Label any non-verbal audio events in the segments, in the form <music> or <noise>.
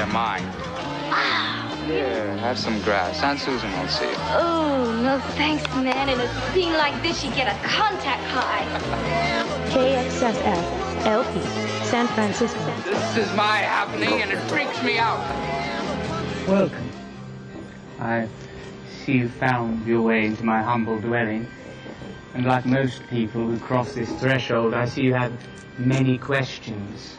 their mind. Here, have some grass. Aunt Susan won't see you. Oh, no thanks, man. In a scene like this, you get a contact high. KXSF LP, San Francisco. This is my happening, and it freaks me out. Welcome. I see you found your way into my humble dwelling. And like most people who cross this threshold, I see you have many questions.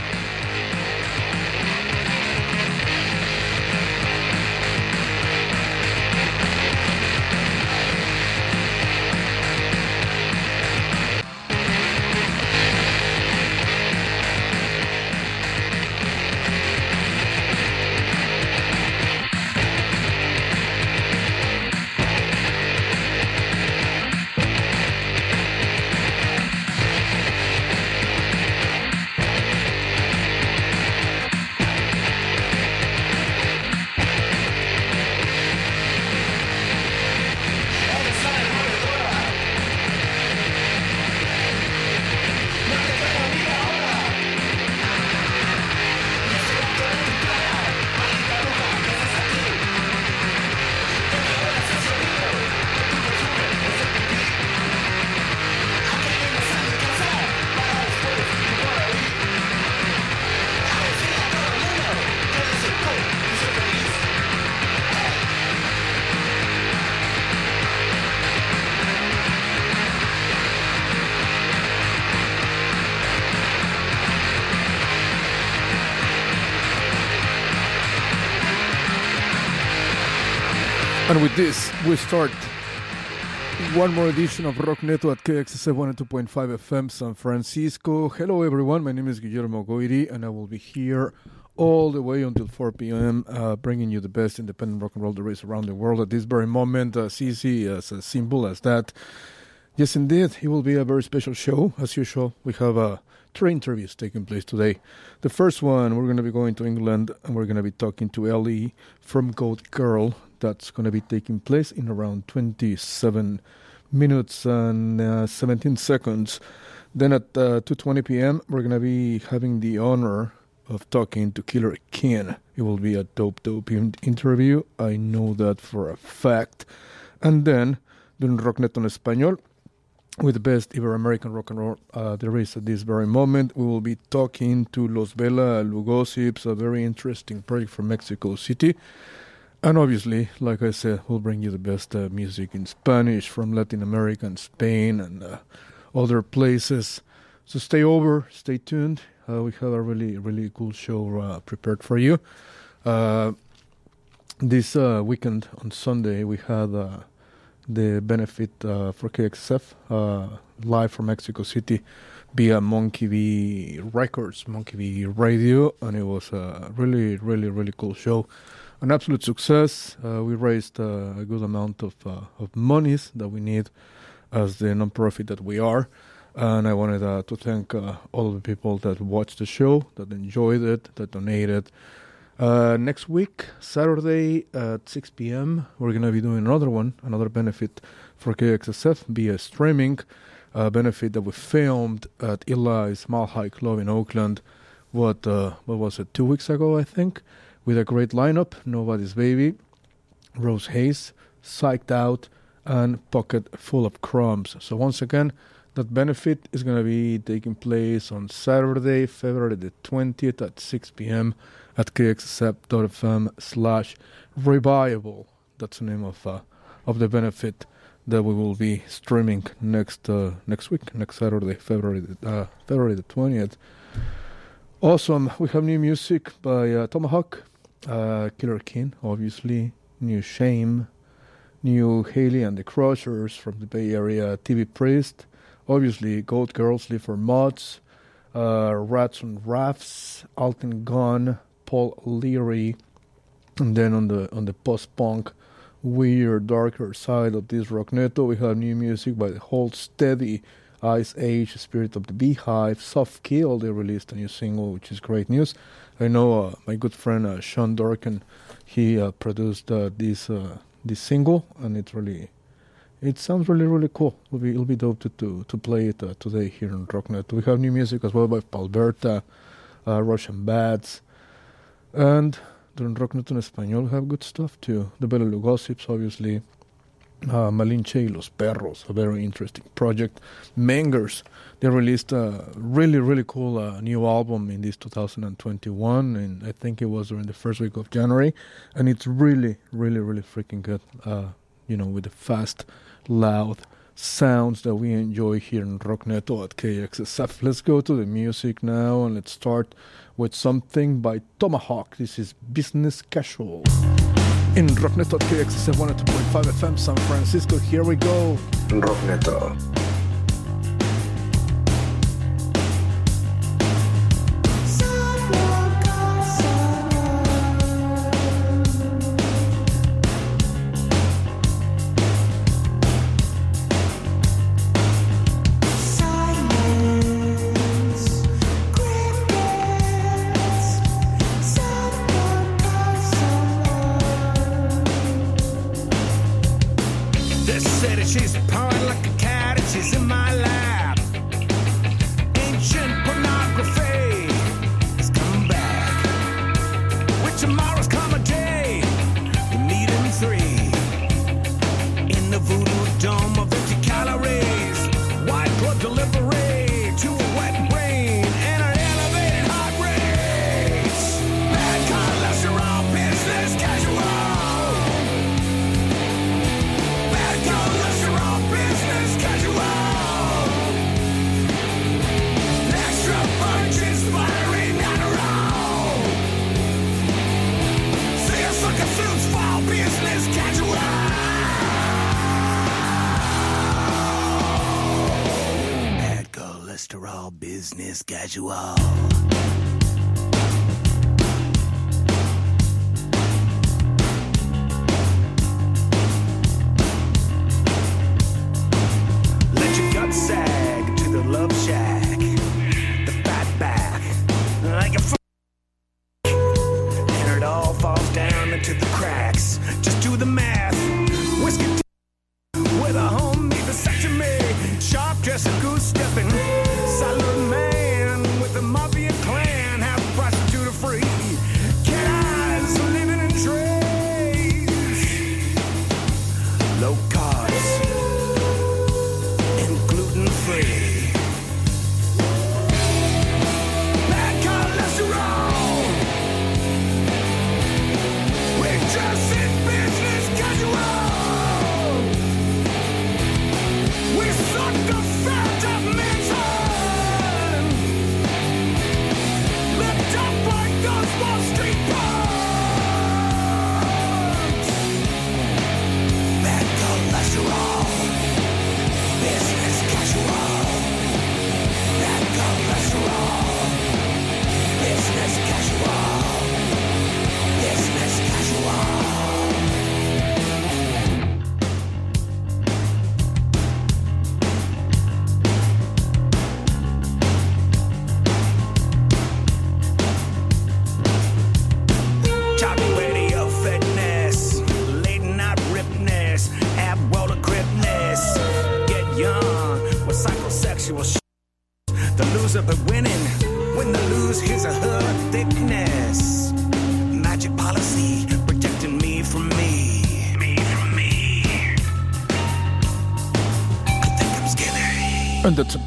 This, we start one more edition of Rock Neto at KXSF 102.5 FM San Francisco. Hello, everyone. My name is Guillermo Goiri, and I will be here all the way until 4 p.m., uh, bringing you the best independent rock and roll there is around the world at this very moment. As easy, as, as simple as that. Yes, indeed, it will be a very special show. As usual, we have uh, three interviews taking place today. The first one, we're going to be going to England, and we're going to be talking to Ellie from Goat Girl that's going to be taking place in around 27 minutes and uh, 17 seconds. Then at uh, 2:20 p.m., we're going to be having the honor of talking to Killer Ken. It will be a dope, dope interview. I know that for a fact. And then, doing Rocknet on Español, with the best Ibero-American rock and roll uh, there is at this very moment. We will be talking to Los Vela Lugosips, a very interesting project from Mexico City. And obviously, like I said, we'll bring you the best uh, music in Spanish from Latin America and Spain and uh, other places. So stay over, stay tuned. Uh, we have a really, really cool show uh, prepared for you. Uh, this uh, weekend on Sunday, we had the benefit for KXF live from Mexico City via Monkey V Records, Monkey V Radio, and it was a really, really, really cool show an absolute success. Uh, we raised uh, a good amount of uh, of monies that we need as the non-profit that we are. And I wanted uh, to thank uh, all of the people that watched the show, that enjoyed it, that donated. Uh, next week, Saturday at 6 p.m., we're going to be doing another one, another benefit for KXSF via streaming, a benefit that we filmed at Eli's Mile High Club in Oakland. What what was it? Two weeks ago, I think with a great lineup Nobody's Baby, Rose Hayes, Psyched Out, and Pocket Full of Crumbs. So, once again, that benefit is going to be taking place on Saturday, February the 20th at 6 p.m. at kxsf.fm slash revival. That's the name of, uh, of the benefit that we will be streaming next uh, next week, next Saturday, February the, uh, February the 20th. Awesome. We have new music by uh, Tomahawk, uh, Killer Ken, obviously, new Shame, new Hayley and the Crushers from the Bay Area, TV Priest, obviously Goat Girl's Live for Mods, uh, Rats on Rafts, Alton Gunn, Paul Leary, and then on the on the post punk weird darker side of this rock neto we have new music by the Hold Steady Iceage, Spirit of the Beehive, Soft Kill. They released a new single, which is great news. I know uh, my good friend uh, Sean Dorkin, he uh, produced uh, this uh, this single, and it really it sounds really really cool. It'll be it'll be dope to to, to play it uh, today here in Rocknet. We have new music as well by Palberta, Russian Baths, and during Rocknet en español we have good stuff too. The Bello Gossips, obviously uh, Malinche y los Perros, a very interesting project. Mangers, they released a really, really cool uh, new album in this 2021, and I think it was during the first week of January, and it's really, really, really freaking good. Uh, you know, with the fast, loud sounds that we enjoy here in Rockneto at KXSF. Let's go to the music now, and let's start with something by Tomahawk. This is Business Casual in KXSF 102.5 FM San Francisco. Here we go. Rockneto. do the a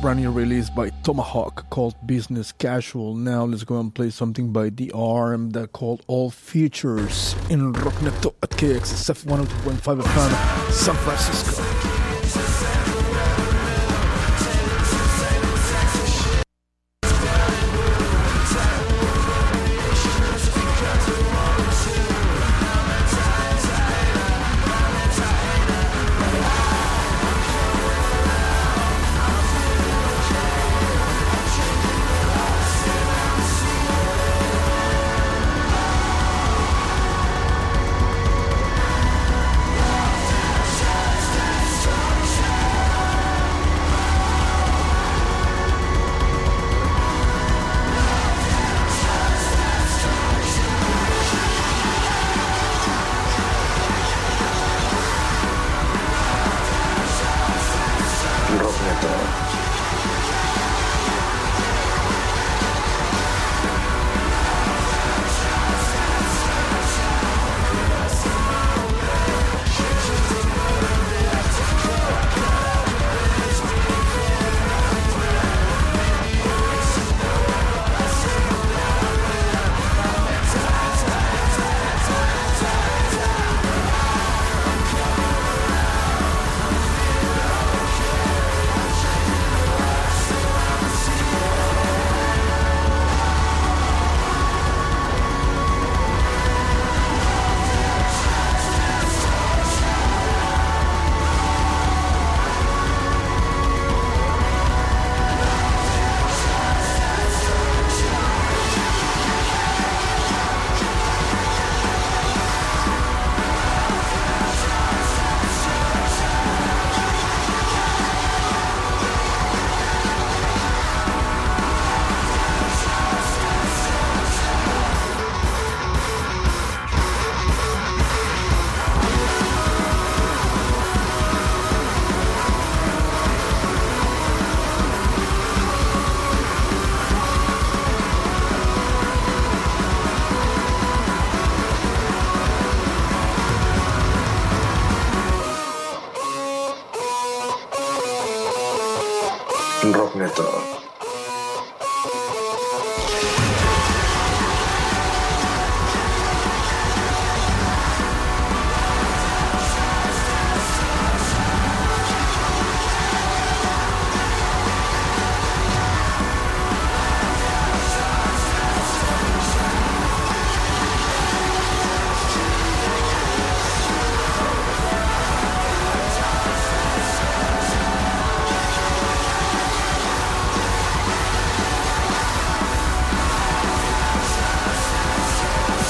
brand new release by Tomahawk called Business Casual. Now let's go and play something by The Armed that called All Futures in Rockneto at KXSF 102.5 FM, San Francisco.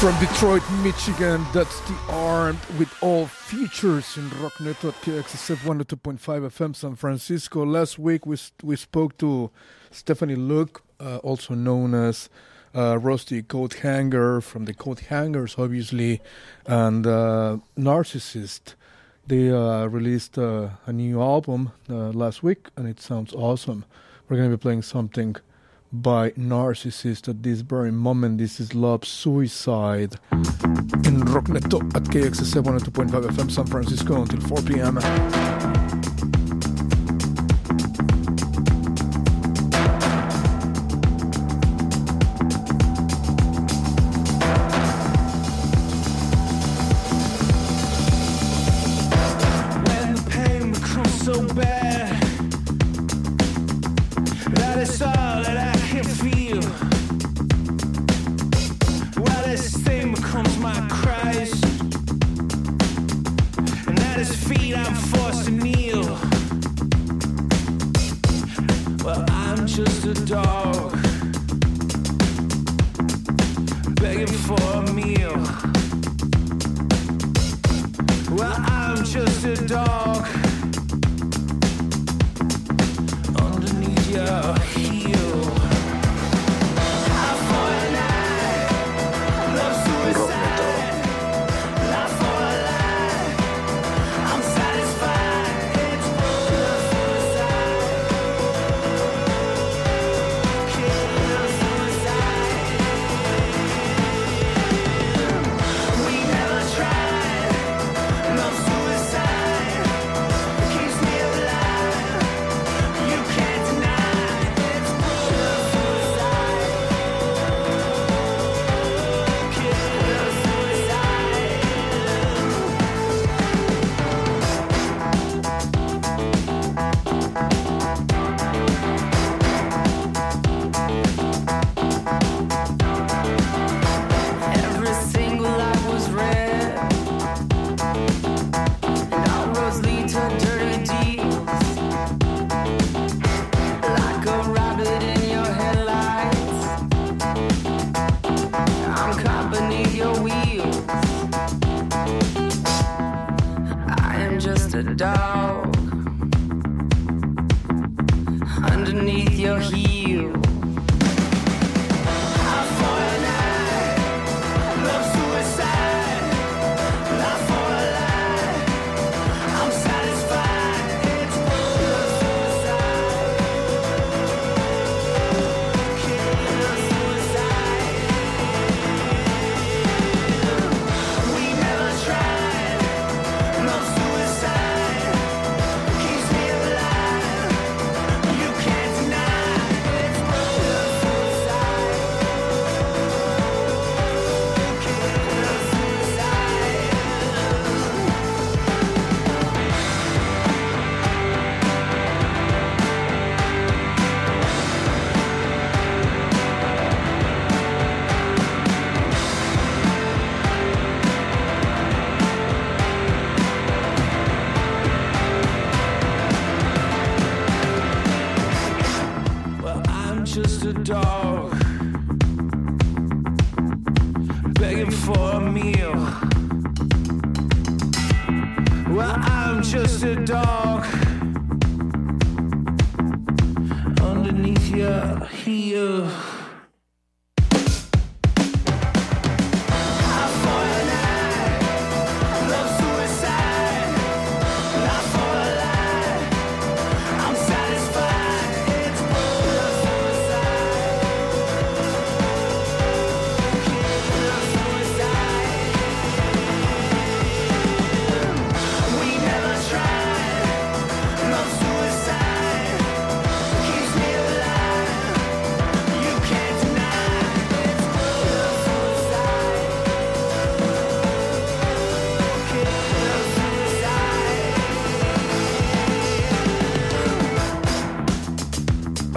From Detroit, Michigan, that's the armed with All Futures in Rock Network KXSF 102.5 FM San Francisco. Last week we, we spoke to Stephanie Luke, uh, also known as uh, Rusty Coat Hanger from the Coathangers, obviously, and uh, Narcissist. They uh, released uh, a new album uh, last week and it sounds awesome. We're going to be playing something by narcissist at this very moment. This is Love Suicide in Rockneto at KXSF 102.5 FM San Francisco until 4 p.m.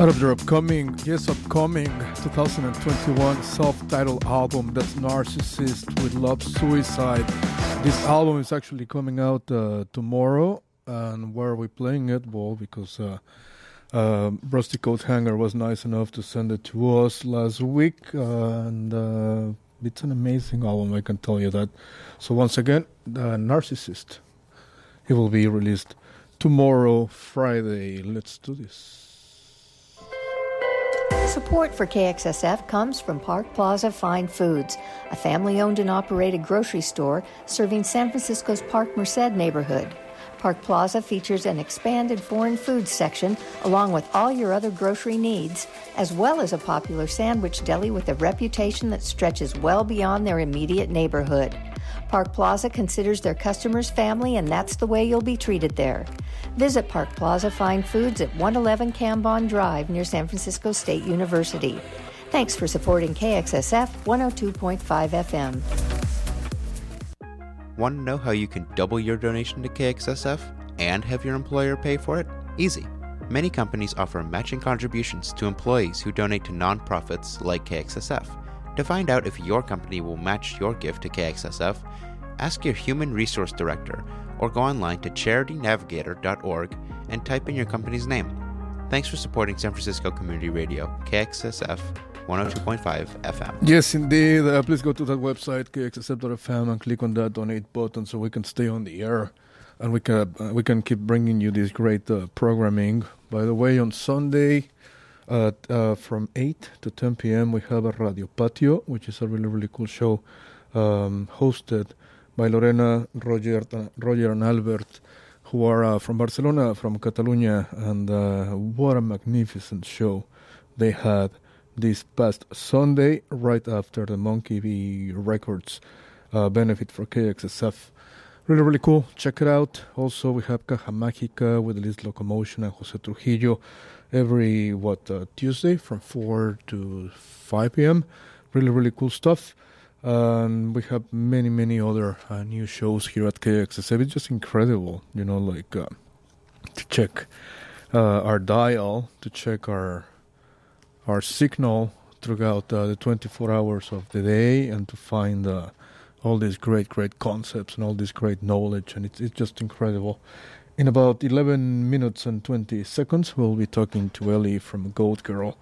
Of their upcoming, yes, upcoming 2021 self-titled album, that's Narcissist with Love Suicide. This album is actually coming out uh, tomorrow, and where are we playing it? Well, because uh, uh, Rusty Coat Hanger was nice enough to send it to us last week, and uh, it's an amazing album, I can tell you that. So once again, the Narcissist. It will be released tomorrow, Friday. Let's do this. Support for KXSF comes from Park Plaza Fine Foods, a family owned and operated grocery store serving San Francisco's Park Merced neighborhood. Park Plaza features an expanded foreign foods section along with all your other grocery needs, as well as a popular sandwich deli with a reputation that stretches well beyond their immediate neighborhood. Park Plaza considers their customers family, and that's the way you'll be treated there. Visit Park Plaza Fine Foods at 111 Cambon Drive near San Francisco State University. Thanks for supporting KXSF 102.5 FM. Want to know how you can double your donation to KXSF and have your employer pay for it? Easy. Many companies offer matching contributions to employees who donate to nonprofits like KXSF. To find out if your company will match your gift to KXSF, ask your human resource director or go online to charitynavigator.org and type in your company's name. Thanks for supporting San Francisco Community Radio, KXSF 102.5 FM. Yes, indeed. Uh, please go to that website, kxsf.fm, and click on that donate button so we can stay on the air and we can uh, we can keep bringing you this great uh, programming. By the way, on Sunday, uh, from 8 to 10 p.m., we have a Radio Patio, which is a really, really cool show um, hosted by Lorena, Roger, uh, Roger and Albert, who are uh, from Barcelona, from Catalonia, and what a magnificent show they had this past Sunday, right after the Monkey B Records uh, benefit for KXSF. Really, really cool. Check it out. Also, we have Caja Mágica with Liz Locomotion and Jose Trujillo every what uh, Tuesday from 4 to 5 p.m. Really, really cool stuff. And we have many, many other uh, new shows here at KXSF. It's just incredible, you know, like uh, to check uh, our dial, to check our our signal throughout uh, the 24 hours of the day, and to find uh, all these great, great concepts and all this great knowledge, and it's it's just incredible. In about 11 minutes and 20 seconds, we'll be talking to Ellie from Goat Girl.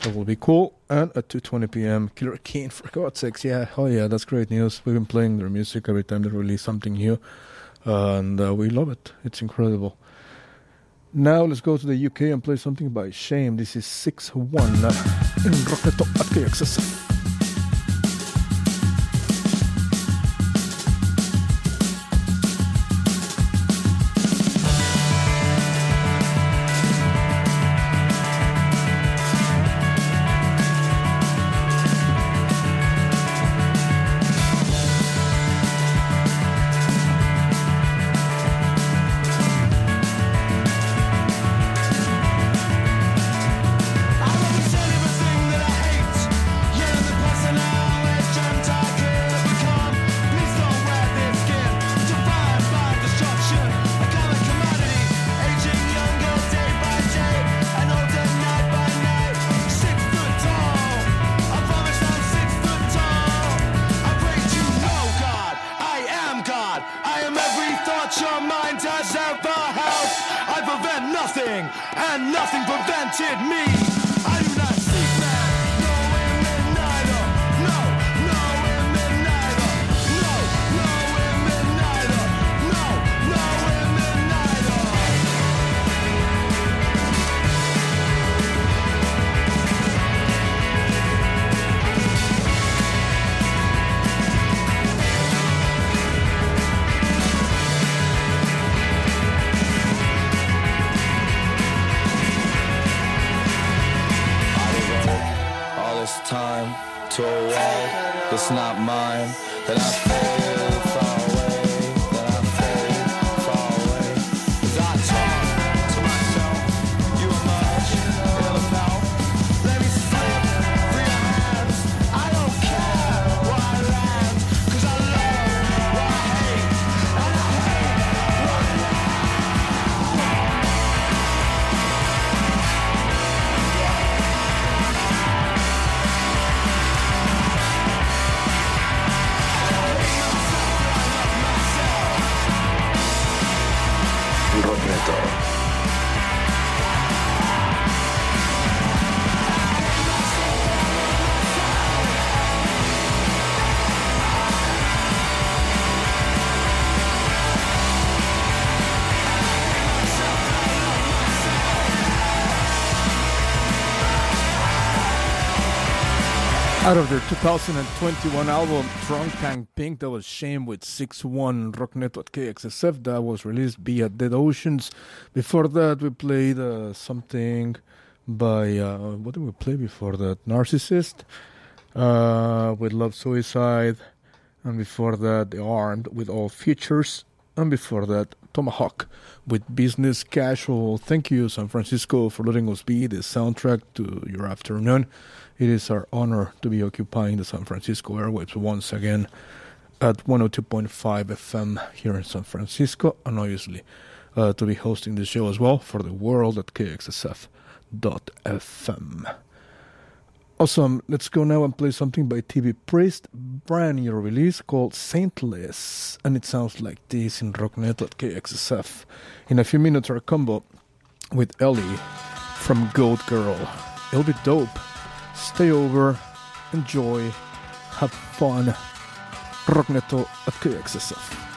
That will be cool. And at 2:20 p.m., Killer Keen. <laughs> For God's sakes, yeah, oh yeah, that's great news. We've been playing their music every time they release something new, and uh, we love it. It's incredible. Now let's go to the UK and play something by Shame. This is 6-1 uh, in Rocketo at Out of their 2021 album Drunk Tank Pink, that was Shame with 6-1 Rocknet at KXSF. That was released via Dead Oceans. Before that, we played uh, something by, uh, what did we play before that? Narcissist uh, with Love Suicide. And before that, The Armed with All Futures. And before that, Tomahawk with Business Casual. Thank you, San Francisco, for letting us be the soundtrack to your afternoon. It is our honor to be occupying the San Francisco airwaves once again at 102.5 FM here in San Francisco, and obviously uh, to be hosting the show as well for the world at KXSF.FM. Awesome. Let's go now and play something by TV Priest, brand new release called Saintless, and it sounds like this in Rocknet at KXSF. In a few minutes, our combo with Ellie from Goat Girl. It'll be dope. Stay over, enjoy, have fun. Rockneto at KXSF.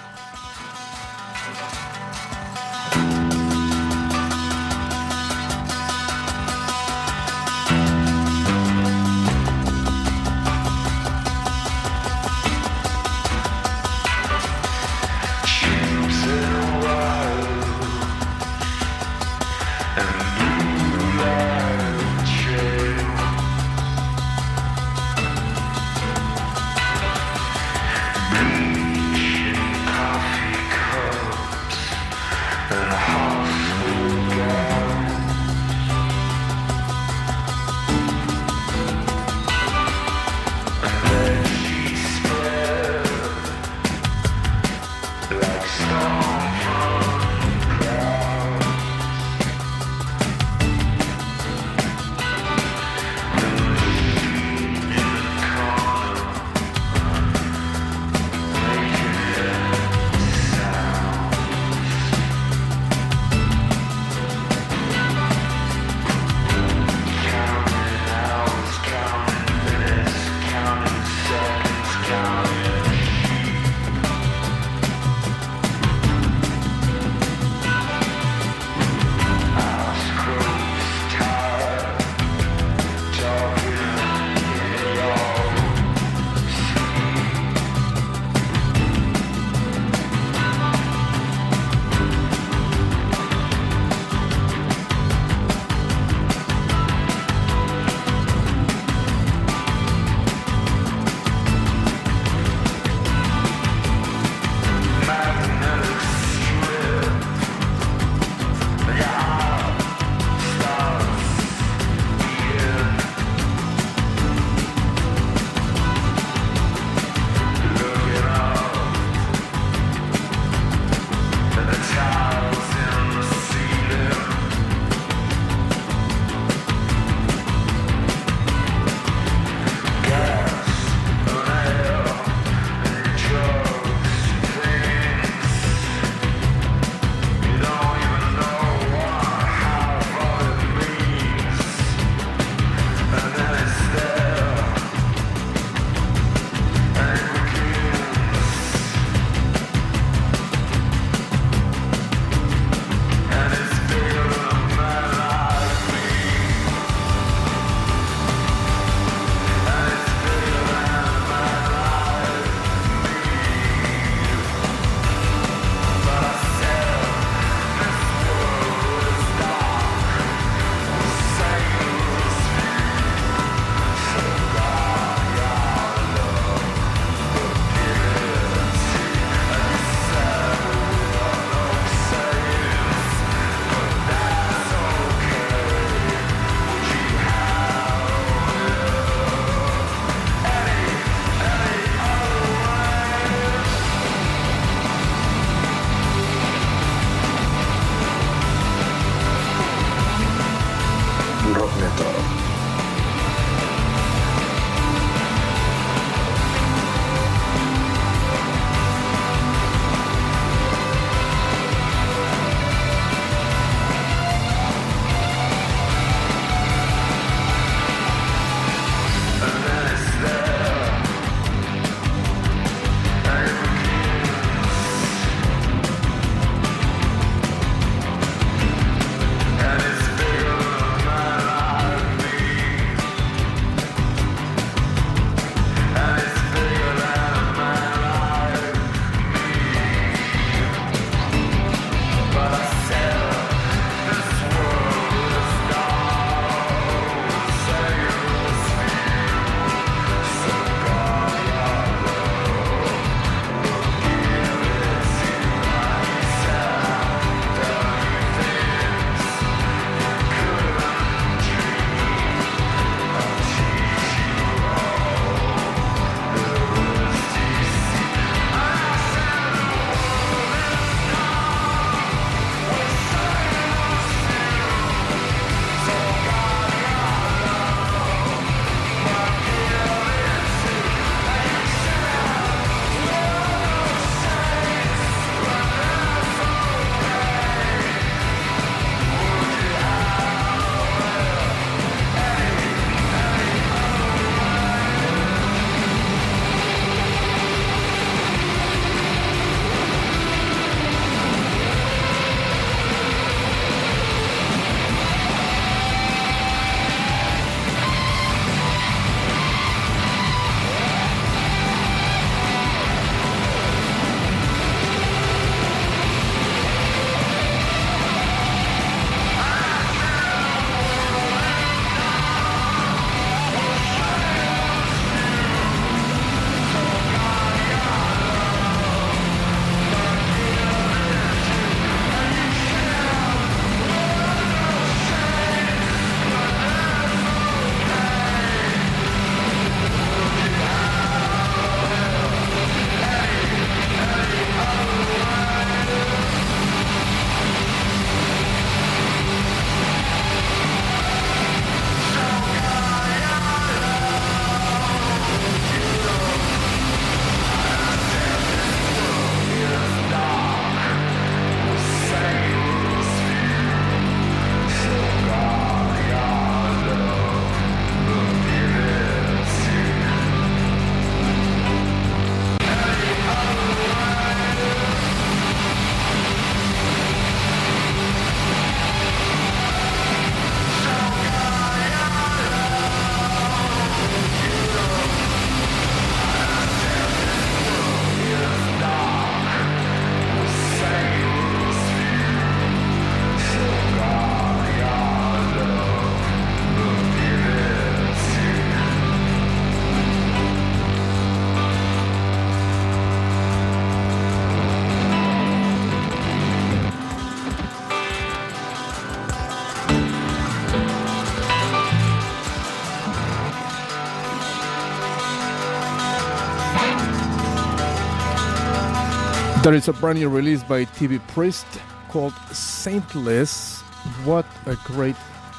There is a brand new release by TV Priest called Saintless. What a great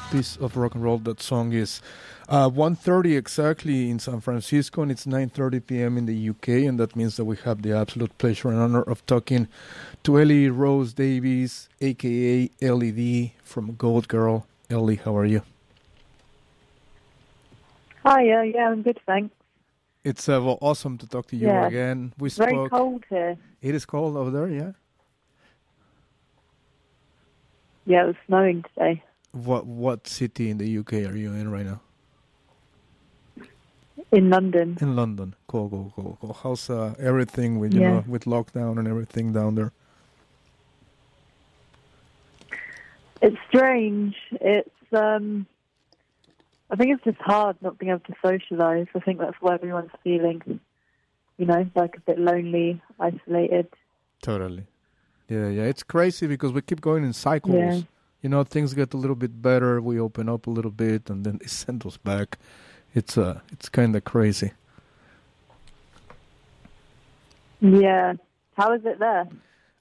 piece of rock and roll that song is. Uh, 1.30 exactly in San Francisco and it's 9.30 p.m. in the UK and that means that we have the absolute pleasure and honor of talking to Ellie Rose Davies, aka LED from Goat Girl. Ellie, how are you? Hi, yeah, yeah, I'm good, thanks. It's uh, well, awesome to talk to you Yeah. again. We Very spoke. cold here. It is cold over there, yeah. Yeah, it was snowing today. What what city in the UK are you in right now? In London. In London. Cool, cool, cool, cool. How's uh, everything with you Yeah. know with lockdown and everything down there? It's strange. It's um I think it's just hard not being able to socialise. I think that's why everyone's feeling. You know, like a bit lonely, isolated. Totally. Yeah, yeah. It's crazy because we keep going in cycles. Yeah. You know, things get a little bit better. We open up a little bit, and then <laughs> they send us back. It's uh, it's kind of crazy. Yeah. How is it there?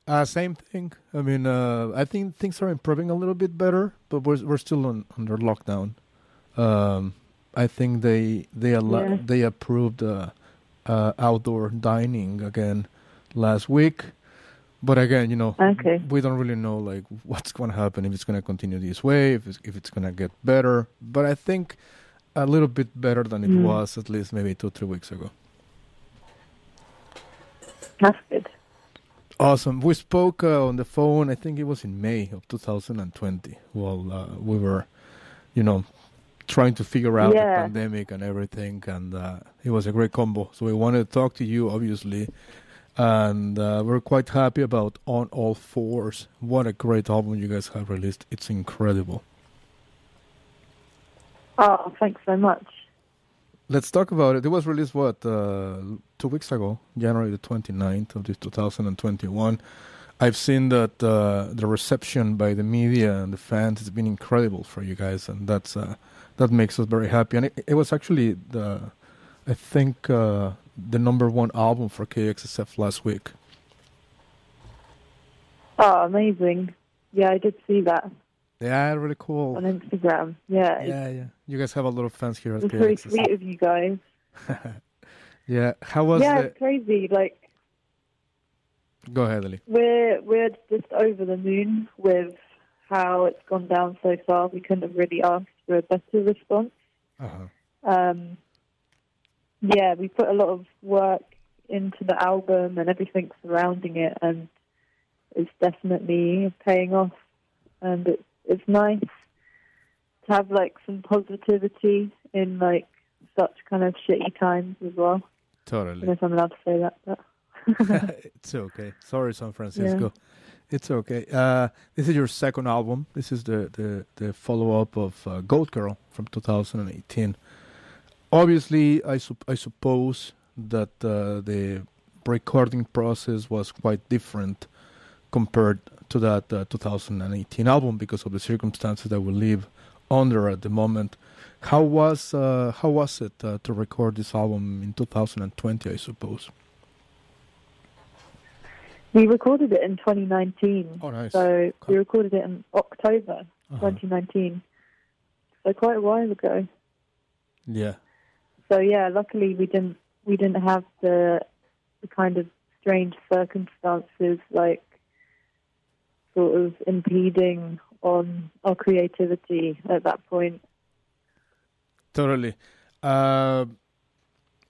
Uh, same thing. I mean, uh, I think things are improving a little bit better, but we're we're still on, under lockdown. Um, I think they they allo- Yeah. they approved uh, uh, outdoor dining again last week, but again, you know, Okay. we don't really know like what's going to happen if it's going to continue this way, if it's, if it's going to get better. But I think a little bit better than it Mm. was at least maybe two three weeks ago. That's good. Awesome. We spoke uh, on the phone. I think it was in May of 2020. While uh, we were, you know, trying to figure out Yeah. the pandemic and everything, and uh, it was a great combo. So we wanted to talk to you, obviously, and uh, we're quite happy about On All Fours. What a great album you guys have released! It's incredible. Oh, thanks so much. Let's talk about it. It was released what uh, two weeks ago, January the 29th of this 2021. I've seen that uh, the reception by the media and the fans has been incredible for you guys, and that's uh, that makes us very happy. And it, it was actually the, I think, uh, the number one album for KXSF last week. Oh, amazing. Yeah, I did see that Yeah, really cool. on Instagram. Yeah, Yeah, yeah. You guys have a lot of fans here it at was very sweet of you guys. <laughs> yeah. How was yeah, the? it's crazy. Like Go ahead, Ali. we're we're just over the moon with how it's gone down so far. We couldn't have really asked for a better response. Uh-huh. Um, yeah, we put a lot of work into the album and everything surrounding it, and it's definitely paying off. And it's it's nice to have like some positivity in like such kind of shitty times as well. I don't Totally. know if I'm allowed to say that, but <laughs> it's okay. Sorry, San Francisco. It's okay. Uh, this is your second album. This is the the, the follow up of uh, Goat Girl from 2018. Obviously, I sup- I suppose that uh, the recording process was quite different compared to that uh, 2018 album because of the circumstances that we live under at the moment. How was uh, how was it uh, to record this album in 2020? I suppose. We recorded it in 2019. Oh, nice. So we recorded it in October Uh-huh. 2019. So quite a while ago. Yeah. So yeah, luckily we didn't we didn't have the the kind of strange circumstances like sort of impeding on our creativity at that point. Totally. Uh,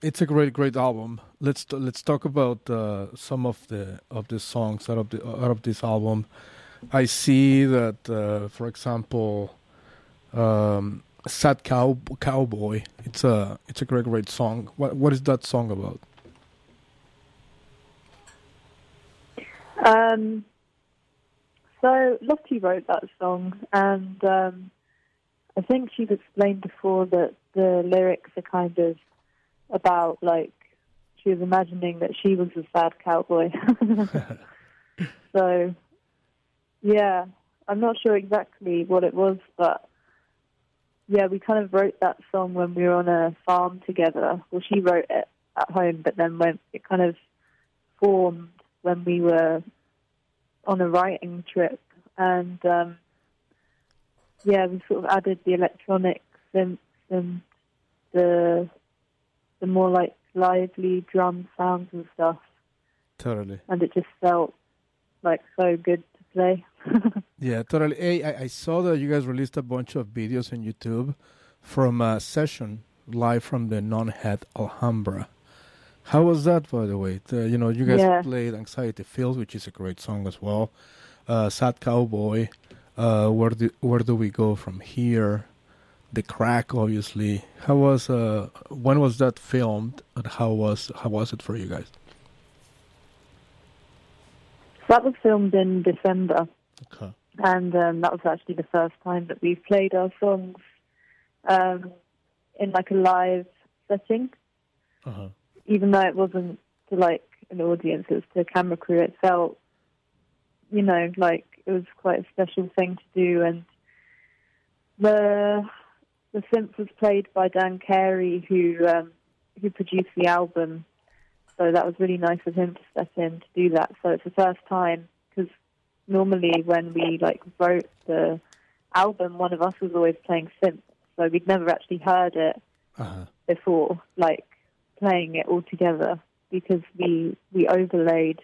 it's a great, great album. Let's t- let's talk about uh, some of the of the songs out of the out of this album. I see that, uh, for example, um, "Sad Cow Cowboy." It's a it's a great, great song. What what is that song about? Um, so Lottie wrote that song, and um, I think she's explained before that the lyrics are kind of about like she was imagining that she was a sad cowboy. <laughs> so, yeah, I'm not sure exactly what it was, but yeah, we kind of wrote that song when we were on a farm together. Well, she wrote it at home, but then when it kind of formed when we were on a writing trip, and um, yeah, we sort of added the electronic synths and the the more like lively drum sounds and stuff, Totally. and it just felt like so good to play. <laughs> Yeah, totally. Hey, I, I saw that you guys released a bunch of videos on YouTube from a session live from the Nunhead Alhambra. How was that, by the way? The- you know, you guys Yeah. played Anxiety Feels, which is a great song as well. Uh, Sad Cowboy. Uh, where do where do we go from here? The Crack, obviously. How was uh when was that filmed, and how was how was it for you guys? that was filmed in December. Okay. and um, that was actually the first time that we've played our songs um, in like a live setting. Uh-huh. Even though it wasn't to like an audience, it was to a camera crew. It felt, you know, like it was quite a special thing to do. And the the synth was played by Dan Carey, who um, who produced the album. So that was really nice of him to step in to do that. So it's the first time because normally when we like wrote the album, one of us was always playing synth, so we'd never actually heard it Uh-huh. before, like playing it all together because we we overlaid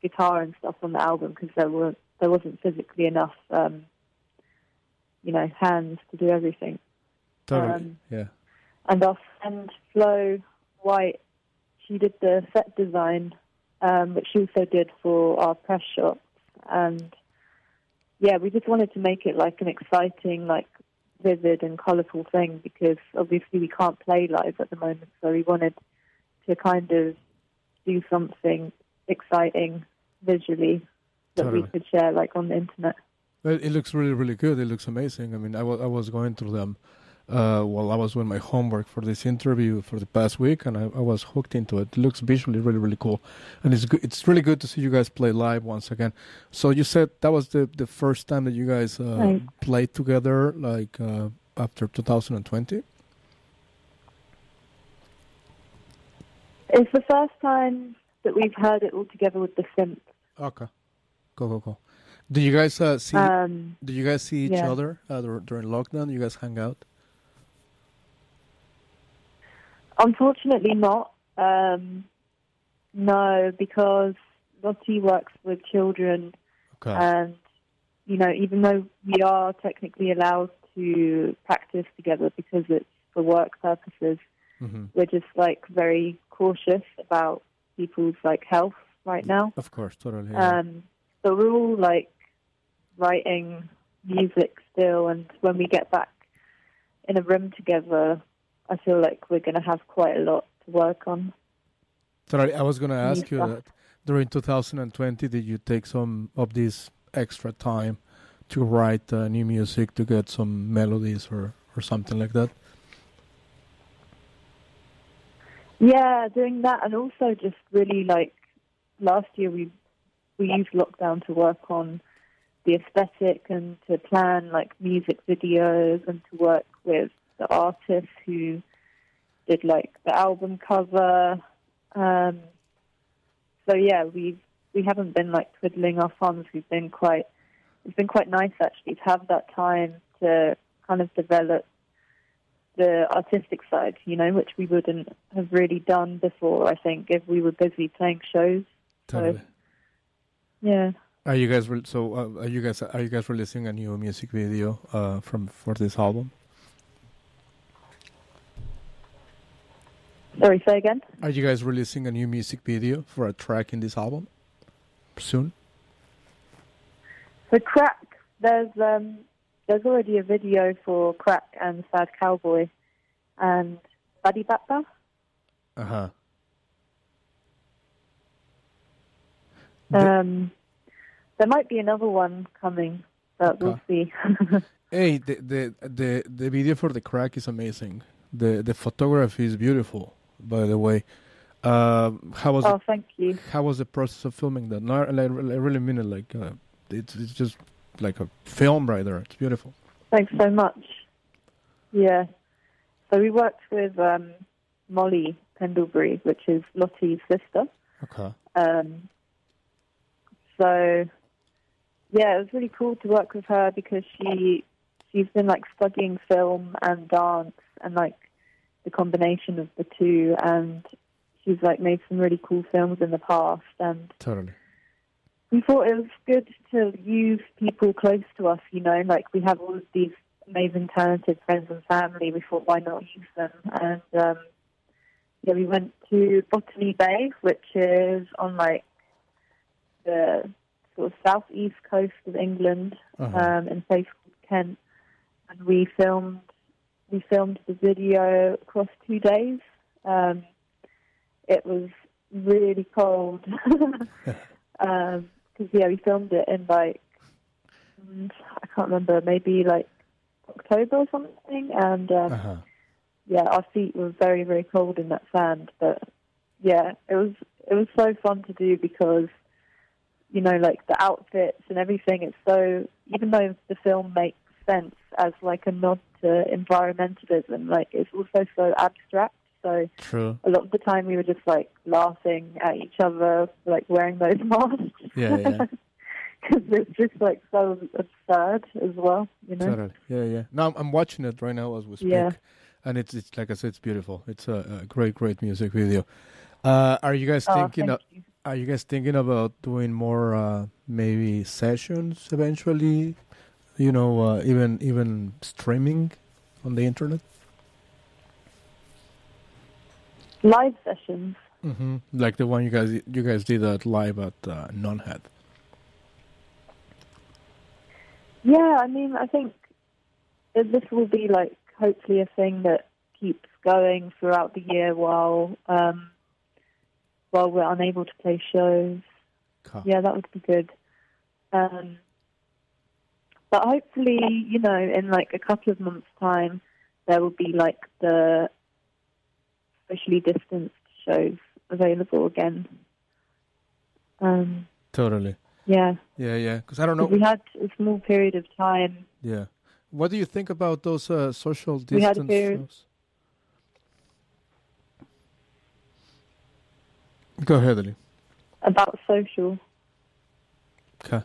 guitar and stuff on the album because there were there wasn't physically enough, um, you know, hands to do everything. Totally. Um, yeah. And our friend Flo White, she did the set design, um, which she also did for our press shots. And yeah, we just wanted to make it like an exciting, like vivid and colourful thing because obviously we can't play live at the moment. So we wanted to kind of do something exciting visually that Totally. we could share like on the internet. Well, it looks really, really good. It looks amazing. I mean, I wa- I was going through them uh, while I was doing my homework for this interview for the past week, and I, I was hooked into it. It looks visually really, really cool, and it's good. It's really good to see you guys play live once again. So you said that was the the first time that you guys uh, Right. played together, like uh, after 2020. It's the first time that we've heard it all together with the synth. Okay, go go go. Did you guys uh, see? Um, did you guys see each yeah. other uh, during lockdown? You guys hang out? Unfortunately, not. Um, no, because Lottie works with children, Okay. and you know, even though we are technically allowed to practice together because it's for work purposes, Mhm. we're just like very cautious about people's like health right now. Of course, totally. yeah. Um, so we're all like writing music still, and when we get back in a room together, I feel like we're going to have quite a lot to work on. Sorry, I was going to ask you that during 2020, did you take some of this extra time to write uh, new music to get some melodies or, or something like that? Yeah, doing that, and also just really like last year we we used lockdown to work on the aesthetic and to plan like music videos and to work with the artists who did like the album cover. Um, so yeah, we we haven't been like twiddling our thumbs. We've been quite. It's been quite nice actually to have that time to kind of develop the artistic side, you know, which we wouldn't have really done before. I think if we were busy playing shows. Totally. So, yeah. Are you guys re- so? Uh, are you guys are you guys releasing a new music video uh, from for this album? Sorry, say again. Are you guys releasing a new music video for a track in this album soon? For Crack, there's um, there's already a video for Crack and Sad Cowboy and Badibaba. Uh huh. Um, there might be another one coming, but we'll see. <laughs> Hey, the, the the the video for the crack is amazing. The the photography is beautiful. By the way, um, how was oh, it, thank you. how was the process of filming that? No, I, I really mean it. Like uh, it's it's just like a film right there. It's beautiful. Thanks so much. Yeah. So we worked with um, Molly Pendlebury, which is Lottie's sister. Okay. Um, so yeah, it was really cool to work with her because she she's been like studying film and dance and like the combination of the two, and she's like made some really cool films in the past, and Totally. we thought it was good to use people close to us. You know, like we have all of these amazing, talented friends and family. We thought, why not use them? And um, yeah, we went to Botany Bay, which is on like the sort of southeast coast of England, Uh-huh. um, in a place called Kent, and we filmed we filmed the video across two days. Um, it was really cold <laughs> because yeah, we filmed it in like mm, I can't remember, maybe like October or something, and um, Uh-huh. yeah, our feet were very very cold in that sand. But yeah, it was it was so fun to do because you know like the outfits and everything. It's so even though the film makes sense as like a nod to environmentalism, like it's also so abstract. So True. a lot of the time we were just like laughing at each other, like wearing those <laughs> masks. Yeah, yeah. Because <laughs> it's just like so absurd as well, you know. Totally. Yeah, yeah. Now I'm, watching it right now as we speak, Yeah. and it's it's like I said, it's beautiful. It's a, a great, great music video. Uh, are you guys Oh, thinking? of, Are you guys thinking about doing more, uh, maybe sessions eventually? You know, uh, even even streaming on the internet. Live sessions. hmm Like the one you guys you guys did at live at uh, Nunhead. Yeah, I mean, I think this will be like hopefully a thing that keeps going throughout the year while um, while we're unable to play shows. Cool. Yeah, that would be good. Um, but hopefully, you know, in like a couple of months' time, there will be like the socially distanced shows available again. Um, Totally. yeah, Yeah, yeah. Because I don't know. we had a small period of time Yeah. What do you think about those uh, social We had a period- shows? Go ahead, Ali. about social. Okay.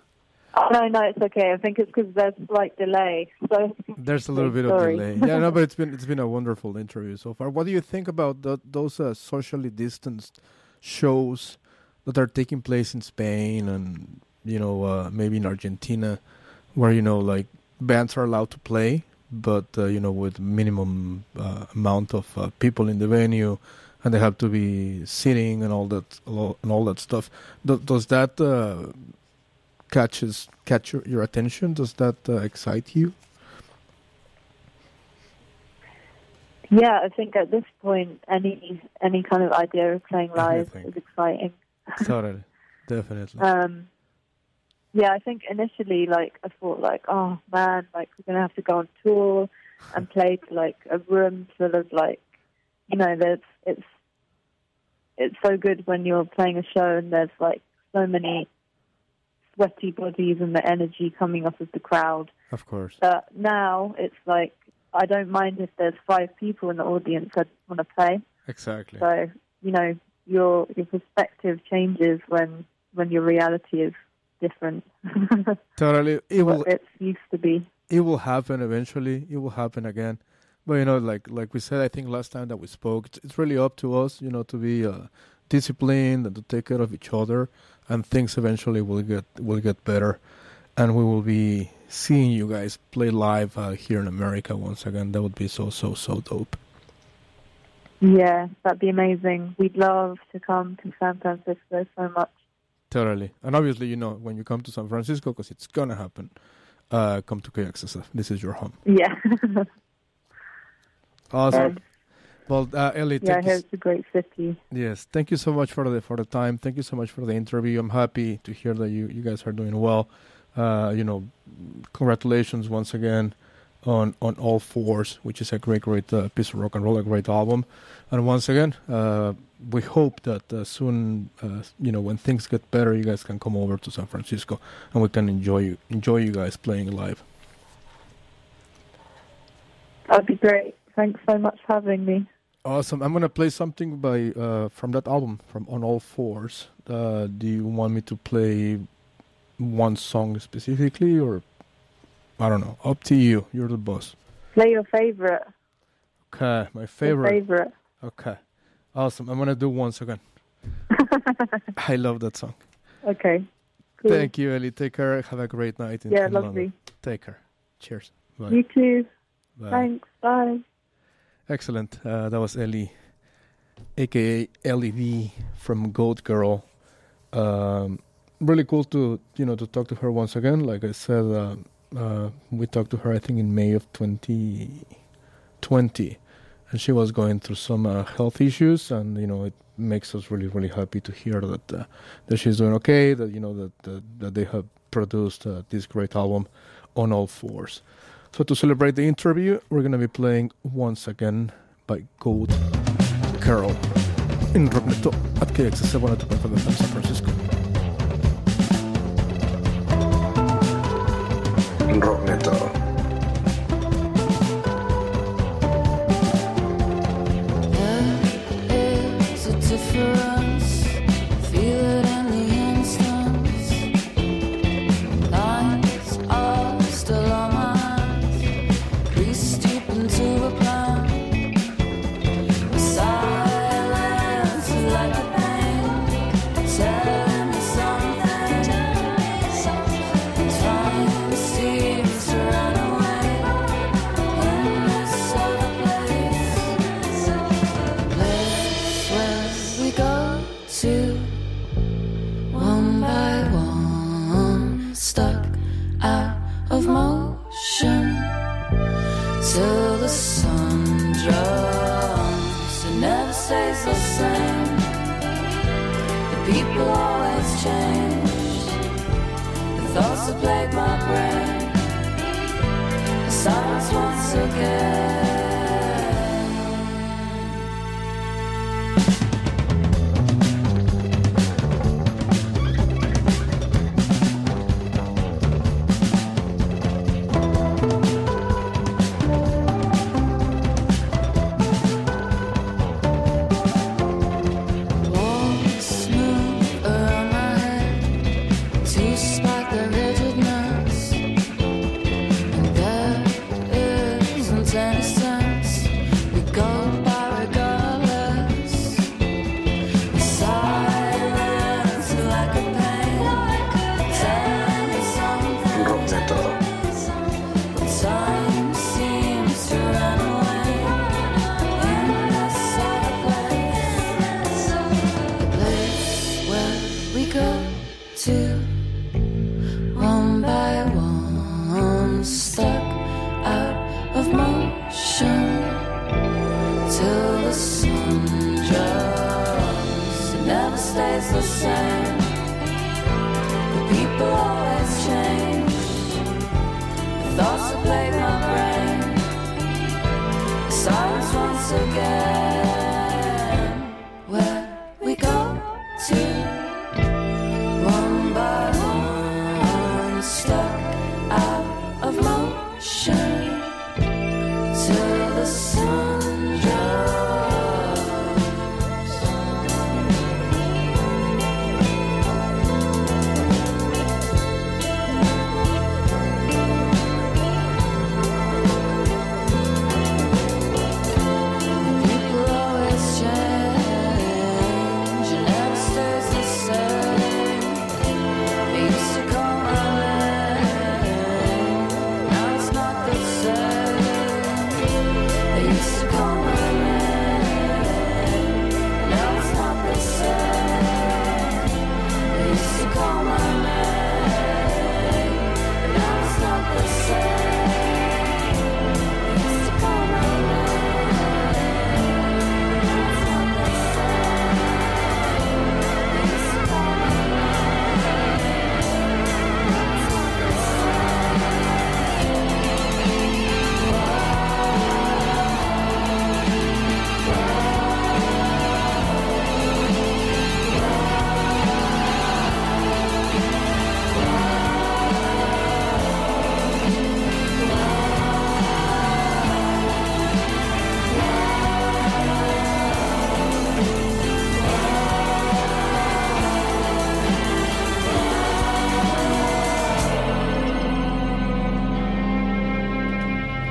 Oh, no, no, it's okay. I think it's because there's slight delay. So There's a little bit Sorry. of delay. Yeah, no, but it's been it's been a wonderful interview so far. What do you think about the, those uh, socially distanced shows that are taking place in Spain and you know uh, maybe in Argentina, where you know like bands are allowed to play, but uh, you know with minimum uh, amount of uh, people in the venue, and they have to be sitting and all that and all that stuff. Does that uh, catches catch your, your attention? Does that uh, excite you? yeah, I think at this point, any any kind of idea of playing live Everything. is exciting. <laughs> totally, definitely. Um, yeah, I think initially, like, I thought, like, oh man, like we're gonna have to go on tour and play to like a room full of like, you know, there's it's it's so good when you're playing a show and there's like so many sweaty bodies and the energy coming off of the crowd. Of course. But now it's like I don't mind if there's five people in the audience that want to play. Exactly. So you know your your perspective changes when when your reality is different. <laughs> Totally. It will it's used to be. it will happen eventually. It will happen again. But you know, like like we said, I think last time that we spoke, it's, it's really up to us, you know, to be uh, disciplined and to take care of each other, and things eventually will get will get better, and we will be seeing you guys play live uh, here in America once again. That would be so so so dope. Yeah, that'd be amazing. We'd love to come to San Francisco so much. Totally. And obviously, you know, when you come to San Francisco, because it's gonna happen, uh, come to KXSF. This is your home. Yeah. <laughs> Awesome. Well, uh, Ellie, yeah, here's a great city. Yes, thank you so much for the for the time. Thank you so much for the interview. I'm happy to hear that you you guys are doing well. Uh, you know, congratulations once again on on all fours, which is a great great uh, piece of rock and roll, a great album. And once again, uh, we hope that uh, soon, uh, you know, when things get better, you guys can come over to San Francisco and we can enjoy you enjoy you guys playing live. That'd be great. Thanks so much for having me. Awesome. I'm gonna play something by uh, from that album from On All Fours. Uh, do you want me to play one song specifically, or I don't know. Up to you. You're the boss. Play your favorite. Okay, my Your favorite. favorite. Okay, awesome. I'm gonna do one second. <laughs> I love that song. Okay. Cool. Thank you, Ellie. Take care. Have a great night. In, Yeah, in London. lovely. Take care. Cheers. Bye. You too. Bye. Thanks. Bye. Excellent. Uh, that was Ellie, aka Ellie V from Goat Girl. Um, really cool to you know to talk to her once again. Like I said, uh, uh, we talked to her I think in May of 2020, and she was going through some uh, health issues, and you know it makes us really really happy to hear that uh, that she's doing okay. That you know that that, that they have produced uh, this great album on all fours. So to celebrate the interview, we're gonna be playing once again by Goat Girl in Rockneto at KXSF 102.5 FM San Francisco. Rockneto.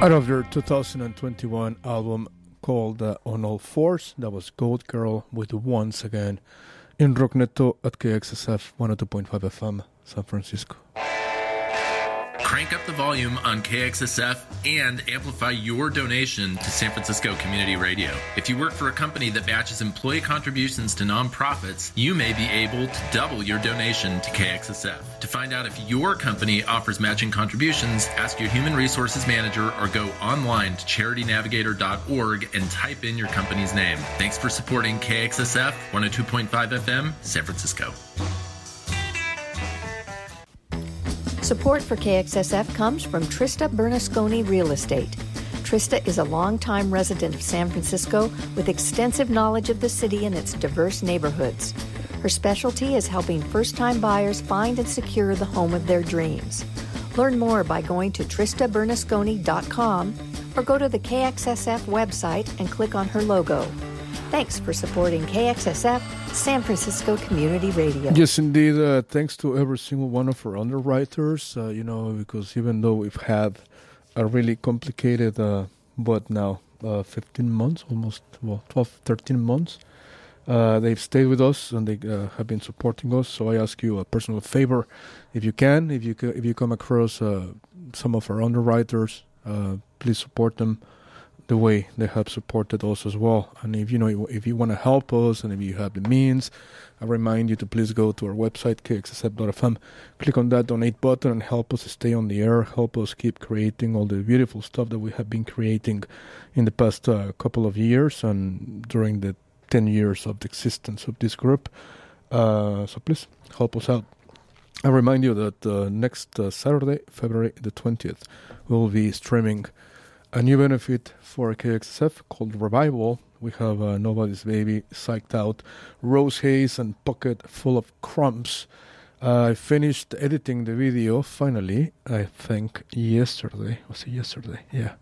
Out of their 2021 album called uh, On All Fours, that was Goat Girl with Once Again in Rockneto at KXSF 102.5 FM, San Francisco. Crank up the volume on KXSF and amplify your donation to San Francisco Community Radio. If you work for a company that matches employee contributions to nonprofits, you may be able to double your donation to KXSF. To find out if your company offers matching contributions, ask your human resources manager or go online to charitynavigator.org and type in your company's name. Thanks for supporting KXSF 102.5 FM, San Francisco. Support for KXSF comes from Trista Bernasconi Real Estate. Trista is a longtime resident of San Francisco with extensive knowledge of the city and its diverse neighborhoods. Her specialty is helping first time buyers find and secure the home of their dreams. Learn more by going to TristaBernasconi.com or go to the KXSF website and click on her logo. Thanks for supporting KXSF, San Francisco Community Radio. Yes, indeed. Uh, thanks to every single one of our underwriters, uh, you know, because even though we've had a really complicated, uh, what now, uh, 15 months, almost, well, 12, 13 months, uh, they've stayed with us and they uh, have been supporting us. So I ask you a personal favor, if you can, if you if you come across uh, some of our underwriters, please support them the way they have supported us as well. And if you know if you want to help us and if you have the means, I remind you to please go to our website kxsf.fm, click on that donate button and help us stay on the air, help us keep creating all the beautiful stuff that we have been creating in the past uh, couple of years and during the 10 years of the existence of this group. Uh, so please help us out. I remind you that uh, next uh, Saturday, February the 20th, we'll be streaming a new benefit for KXSF called Revival. We have uh, Nobody's Baby, Psyched Out, Rose Haze, and Pocket Full of Crumbs. Uh, I finished editing the video finally, I think yesterday. Was it yesterday? Yeah.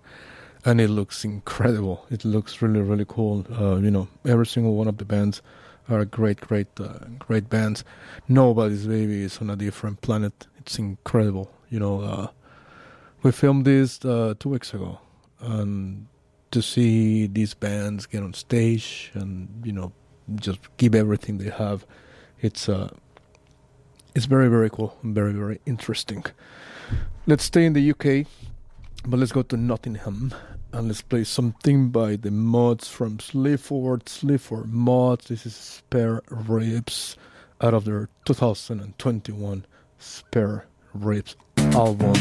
And it looks incredible. It looks really, really cool. Uh, you know, every single one of the bands are great, great, uh, great bands. Nobody's Baby is on a different planet. It's incredible. You know, uh, we filmed this uh, two weeks ago and to see these bands get on stage and you know just give everything they have. It's uh it's very very cool and very very interesting. Let's stay in the uk but let's go to nottingham and let's play something by the mods from sleaford sleaford mods this is spare ribs out of their 2021 spare ribs album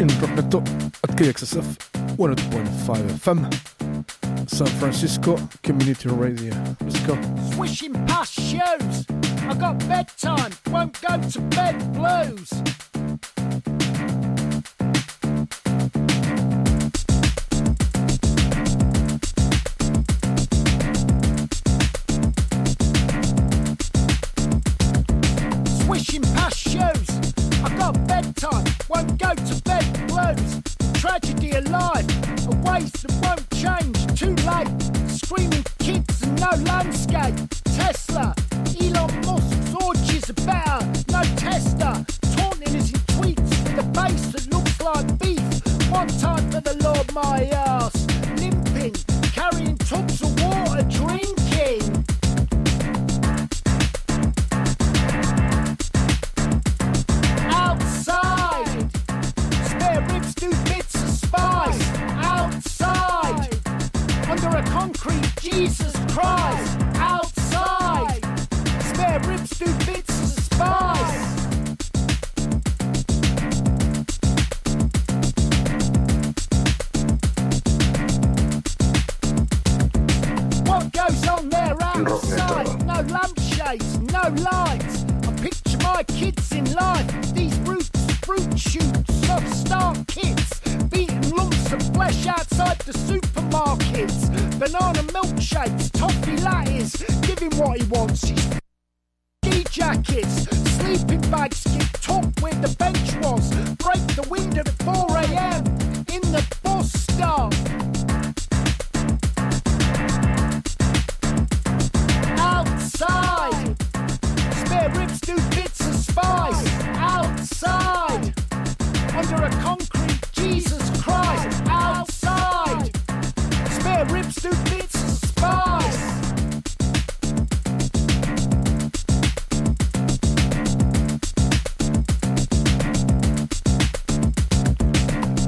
in Rockneto at KXSF 102.5 FM San Francisco Community Radio. Let's go. Swishing past shoes, I got bedtime, won't go to bed blues. Swishing past shows. I got bedtime, won't go to bed blues. Tragedy alive, a waste that won't change. Too late, screaming kids and no landscape. Tesla, Elon Musk's orgies better. No tester, taunting us in tweets with a base that looks like beef. One time for the Lord, my ass. Limping, carrying tubs of water, drinking. Jesus Christ. Outside, spare ribs do bits of spice. What goes on there outside? No lampshades, no lights. I picture my kids in life. These roots, fruit shoots, of star kids. Beating lumps of flesh outside the supermarkets. Banana milkshakes, toffee lattes. Give him what he wants. Ski jackets, sleeping bags get top where the bench was. Break the window at 4 a.m. in the bus stop. Outside, spare ribs do bits of spice. Outside, under a concrete Jesus Christ. Rip suit meets spice.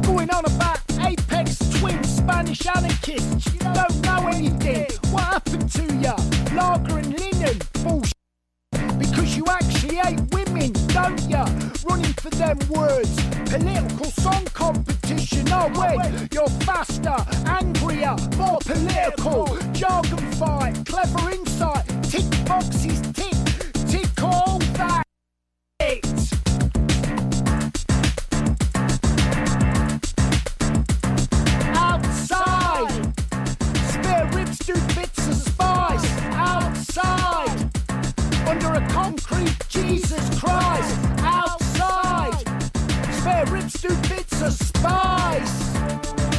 Going on about Aphex Twin Spanish. You don't know anything. What happened to ya? Lager and linen. Bullshit. Because you actually ate for them words. Political song competition. Oh wait, you're faster, angrier, more political. Jargon fight, clever insight. Tick boxes, tick, tick all that. Outside, bits of spice. Outside, under a concrete Jesus Christ. Outside, spare ribs do bits of spice.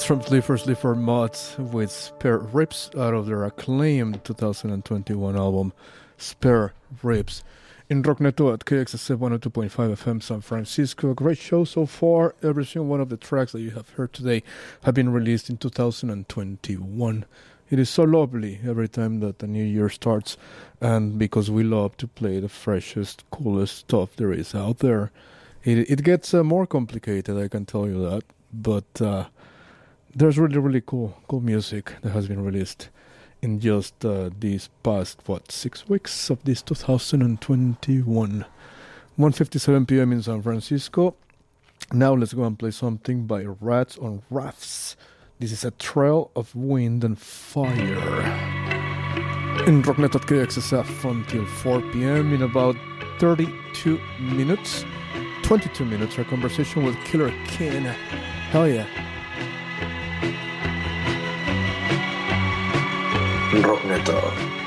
Mods from Sleaford Sleaford Mods with Spare Ribs out of their acclaimed 2021 album Spare Ribs. In Rockneto at KXSF 102.5 FM San Francisco. Great show so far. Every single one of the tracks that you have heard today have been released in 2021. It is so lovely every time that the new year starts, and because we love to play the freshest, coolest stuff there is out there. It, it gets uh, more complicated, I can tell you that, but uh, there's really, really cool, cool music that has been released in just uh, these past what six weeks of this 2021. 1:57 p.m. in San Francisco. Now let's go and play something by Rats on Rafts. This is a trail of wind and fire. In Rocknet at KXSF until 4 p.m. in about 32 minutes. 22 minutes, our conversation with Killer Ken. Hell yeah. Rockneto. Thank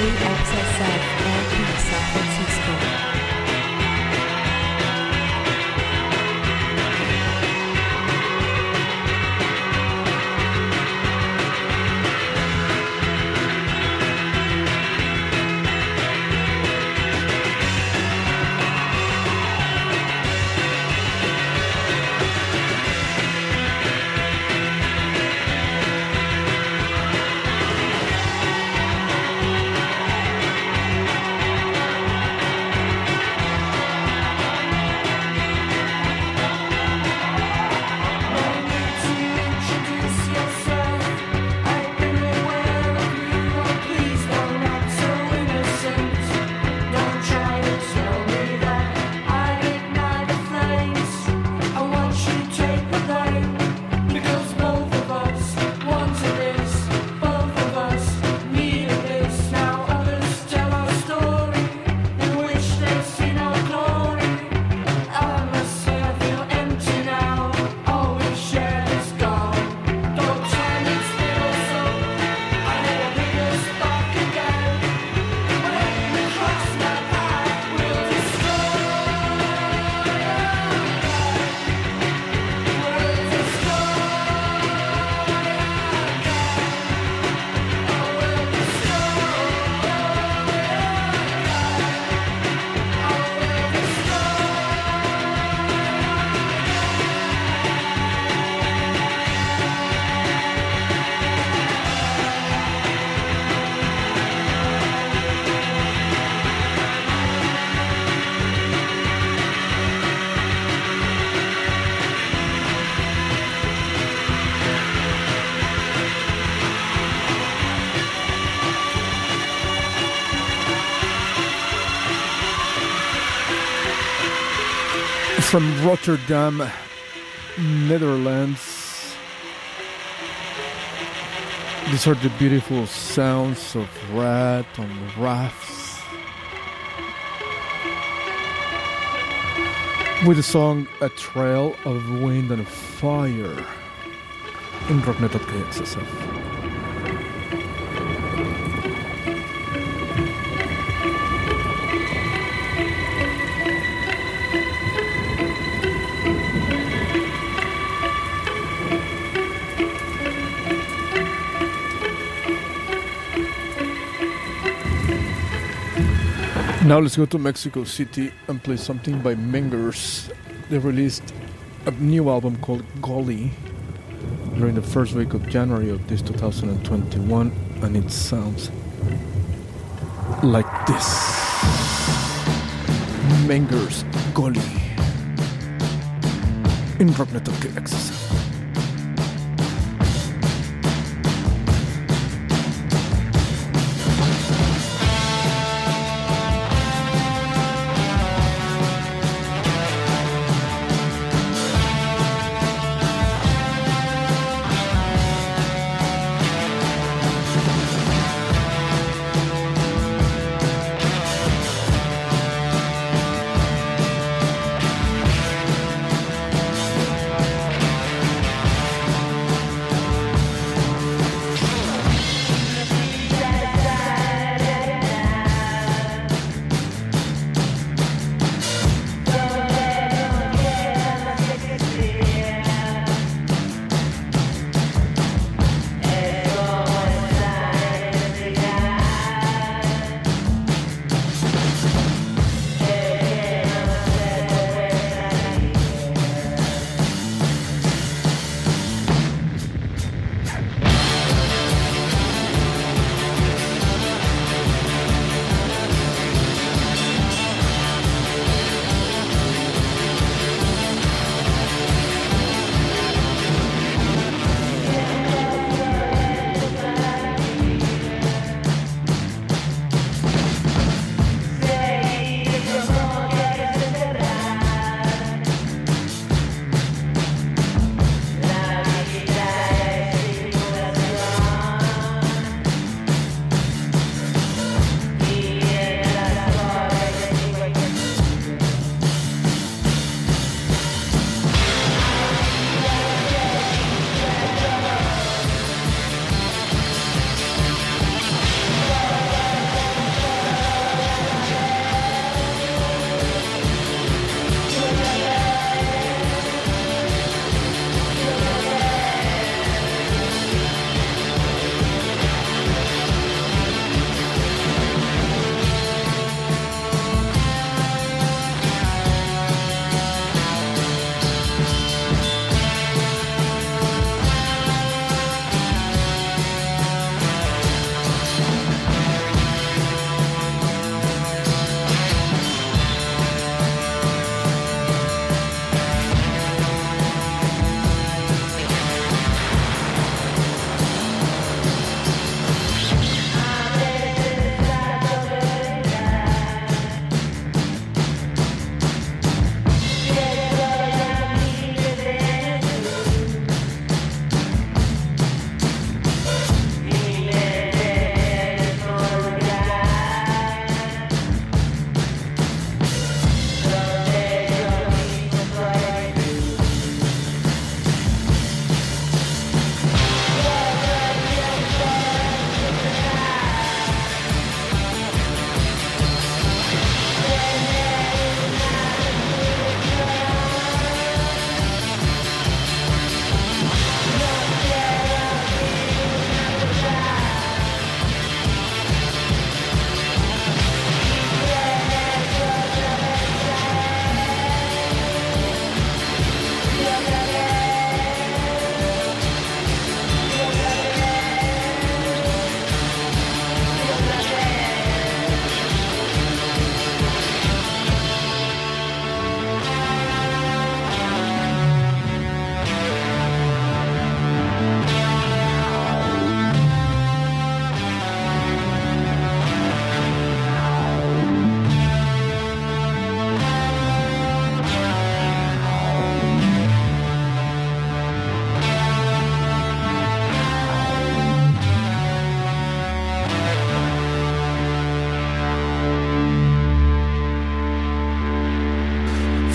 Free Access South Northeast San Francisco. From Rotterdam, Netherlands. These are the beautiful sounds of Rats on Rafts. With the song A Trail of Wind and Fire in rocknet.kxsf. Now let's go to Mexico City and play something by Mengers. They released a new album called Golly during the first week of January of this 2021, and it sounds like this. Mengers Golly in Rocknet KXSF.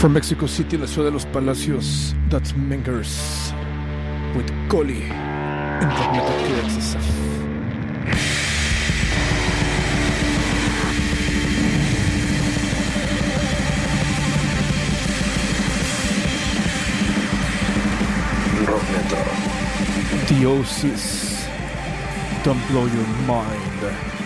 From Mexico City, la ciudad de los palacios, that's Mingers with Coli in Rock Metal Metal. Theosis. Don't blow your mind.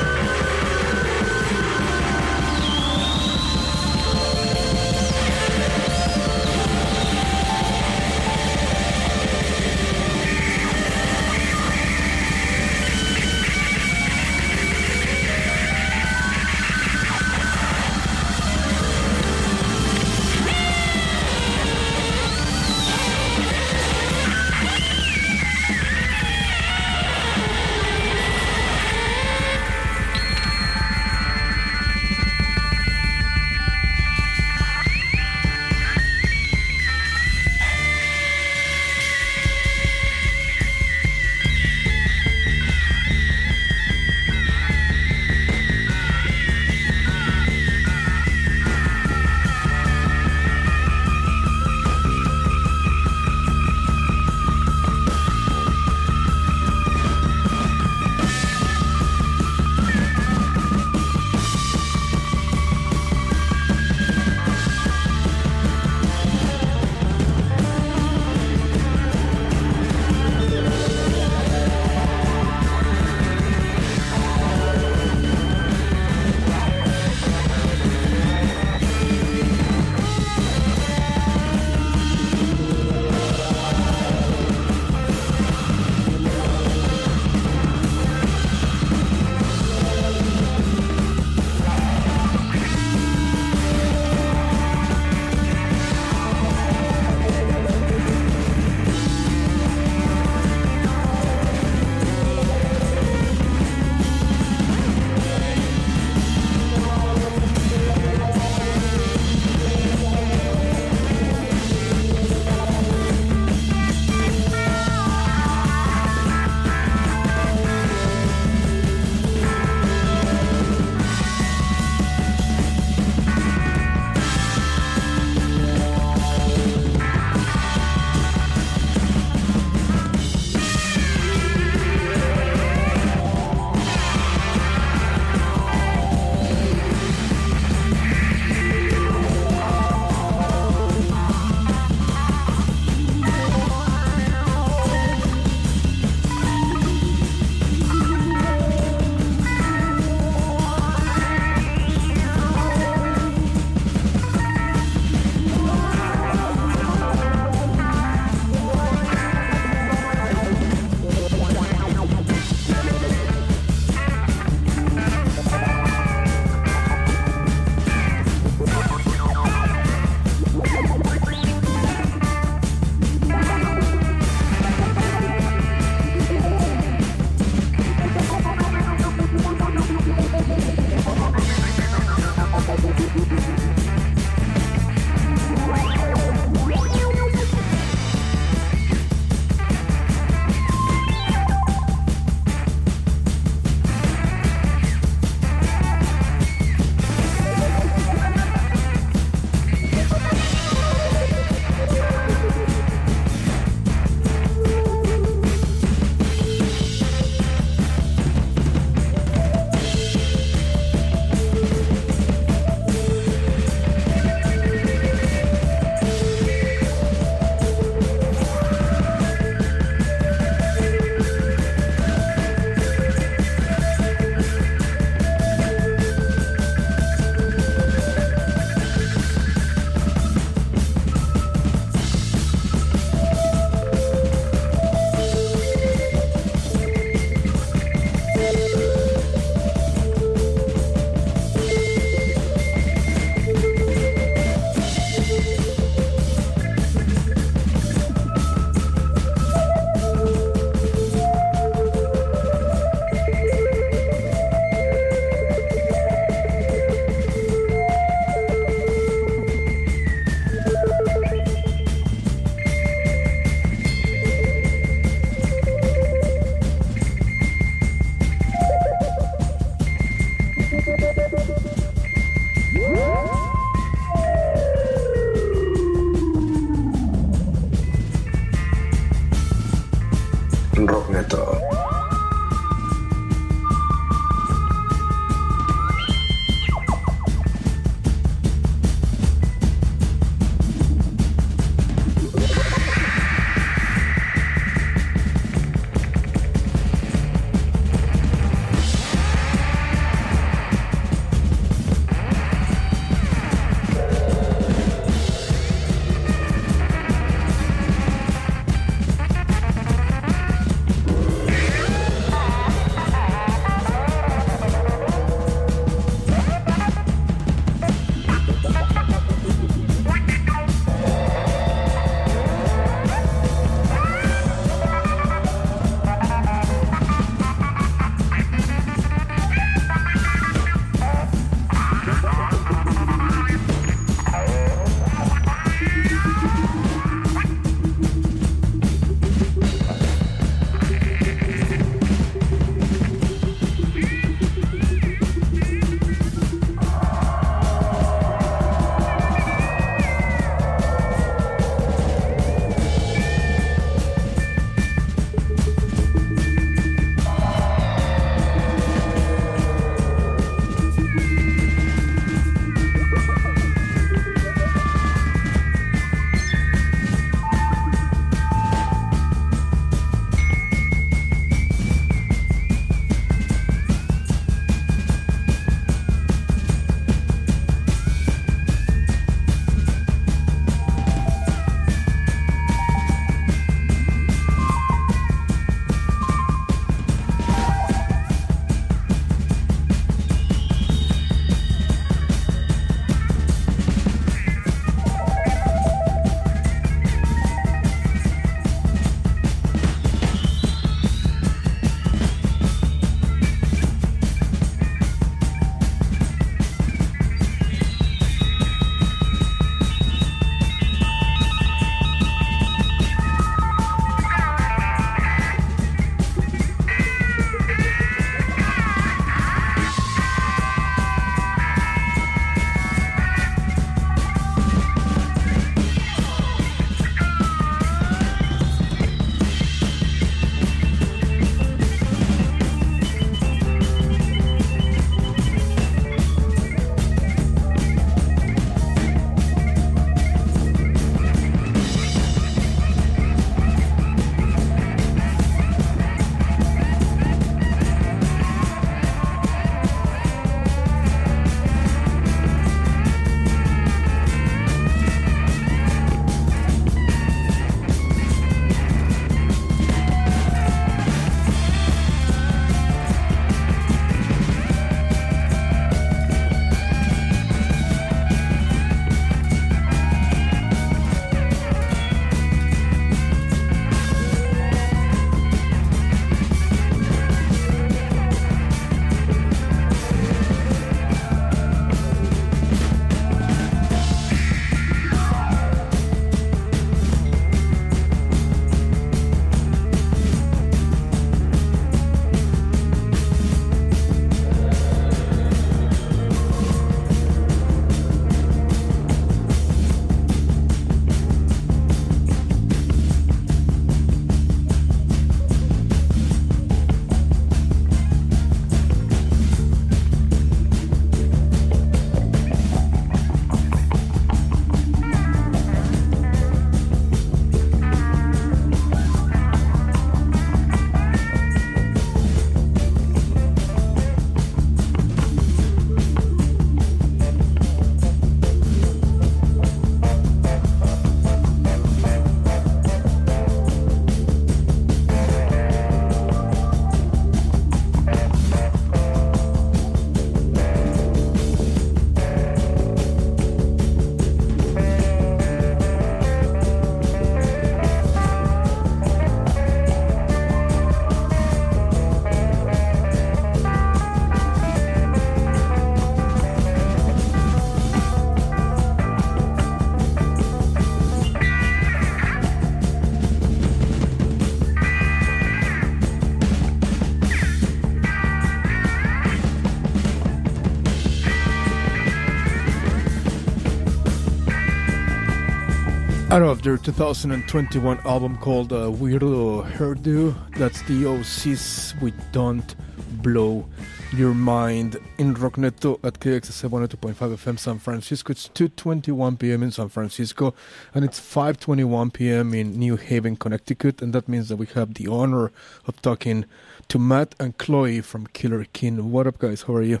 Out of their 2021 album called uh, Weirdo Hairdo, that's the Osees We Don't Blow Your Mind in Rockneto at KXSF 102.5 FM San Francisco. It's 2.21 p.m. in San Francisco and it's 5.21 p.m. in New Haven, Connecticut. And that means that we have the honor of talking to Matt and Chloe from Killer Kin. What up, guys? How are you?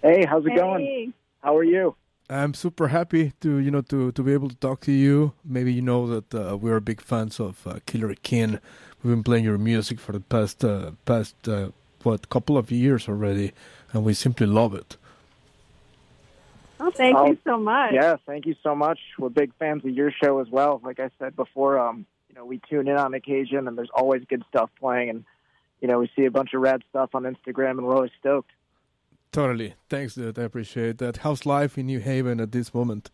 Hey, how's it Hey. going? How are you? I'm super happy to you know to to be able to talk to you. Maybe you know that uh, we're big fans of uh, Killer Kin. We've been playing your music for the past uh, past uh, what couple of years already, and we simply love it. Oh, thank Oh, you so much. Yeah, thank you so much. We're big fans of your show as well. Like I said before, um, you know, we tune in on occasion, and there's always good stuff playing, and you know, we see a bunch of rad stuff on Instagram, and we're always stoked. Totally, thanks, dude. I appreciate that. How's life in New Haven at this moment?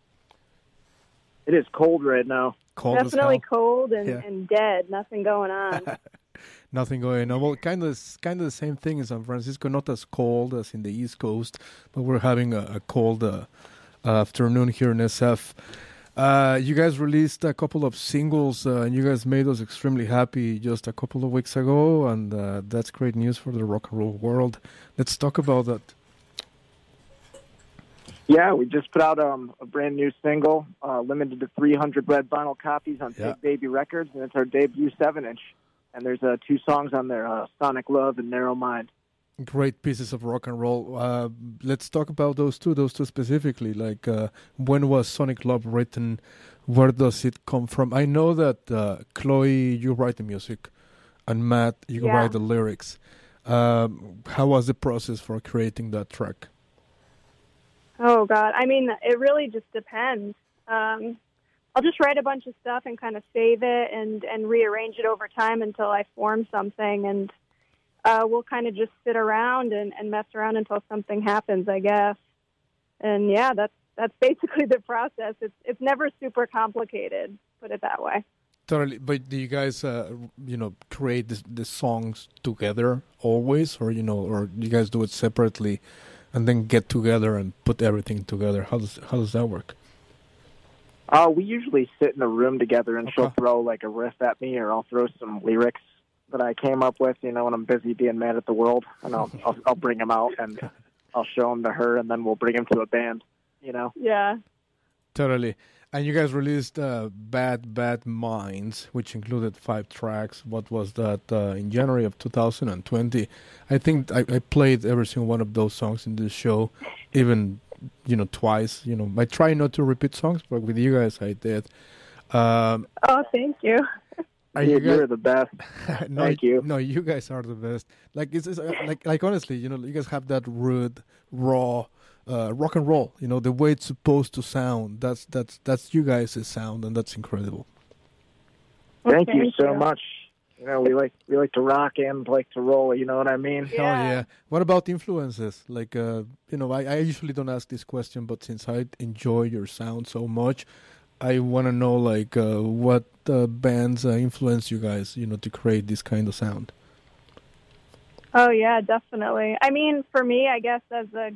It is cold right now. Cold as Definitely cold and, Yeah. and dead. Nothing going on. <laughs> Nothing going on. Well, kind of, kind of the same thing in San Francisco. Not as cold as in the East Coast, but we're having a, a cold uh, afternoon here in SF. Uh, you guys released a couple of singles, uh, and you guys made us extremely happy just a couple of weeks ago, and uh, that's great news for the rock and roll world. Let's talk about that. Yeah, we just put out um, a brand new single, uh, limited to 300 red vinyl copies on Yeah. Pig Baby Records, and it's our debut seven-inch. And there's uh, two songs on there, uh, "Sonic Love" and "Narrow Mind." Great pieces of rock and roll. Uh, let's talk about those two, those two specifically. Like, uh, when was Sonic Love written? Where does it come from? I know that uh, Chloe, you write the music, and Matt, you Yeah. write the lyrics. Um, how was the process for creating that track? Oh God, I mean, it really just depends. Um, I'll just write a bunch of stuff and kind of save it and and rearrange it over time until I form something, and uh, we'll kind of just sit around and, and mess around until something happens, I guess. And yeah, that's that's <laughs> basically the process. It's it's never super complicated. Put it that way. Totally. But do you guys, uh, you know, create the songs together always, or you know, or you guys do it separately, and then get together and put everything together? How does how does that work? Uh, we usually sit in a room together, and she'll throw like a riff at me, or I'll throw some lyrics that I came up with. You know, when I'm busy being mad at the world, and I'll I'll, I'll bring them out and <laughs> I'll show them to her, and then we'll bring them to a band. You know. Yeah. Totally. And you guys released uh, Bad Bad Minds, which included five tracks. What was that uh, in January of 2020? I think I, I played every single one of those songs in this show, even you know twice. You know, I try not to repeat songs, but with you guys, I did. Um, Oh, thank you. are You're, you guys- you're the best. <laughs> no, Thank you. No, you guys are the best. Like it's, it's uh, like like honestly, you know, you guys have that rude, raw, uh, rock and roll. You know, the way it's supposed to sound. That's that's that's you guys' sound, and that's incredible. Thank you so you. much. You know, we like we like to rock and like to roll. You know what I mean? Hell yeah! What about influences? Like, uh, you know, I, I usually don't ask this question, but since I enjoy your sound so much, I want to know like uh, what uh, bands uh, influence you guys, you know, to create this kind of sound. Oh yeah, definitely. I mean, for me, I guess as a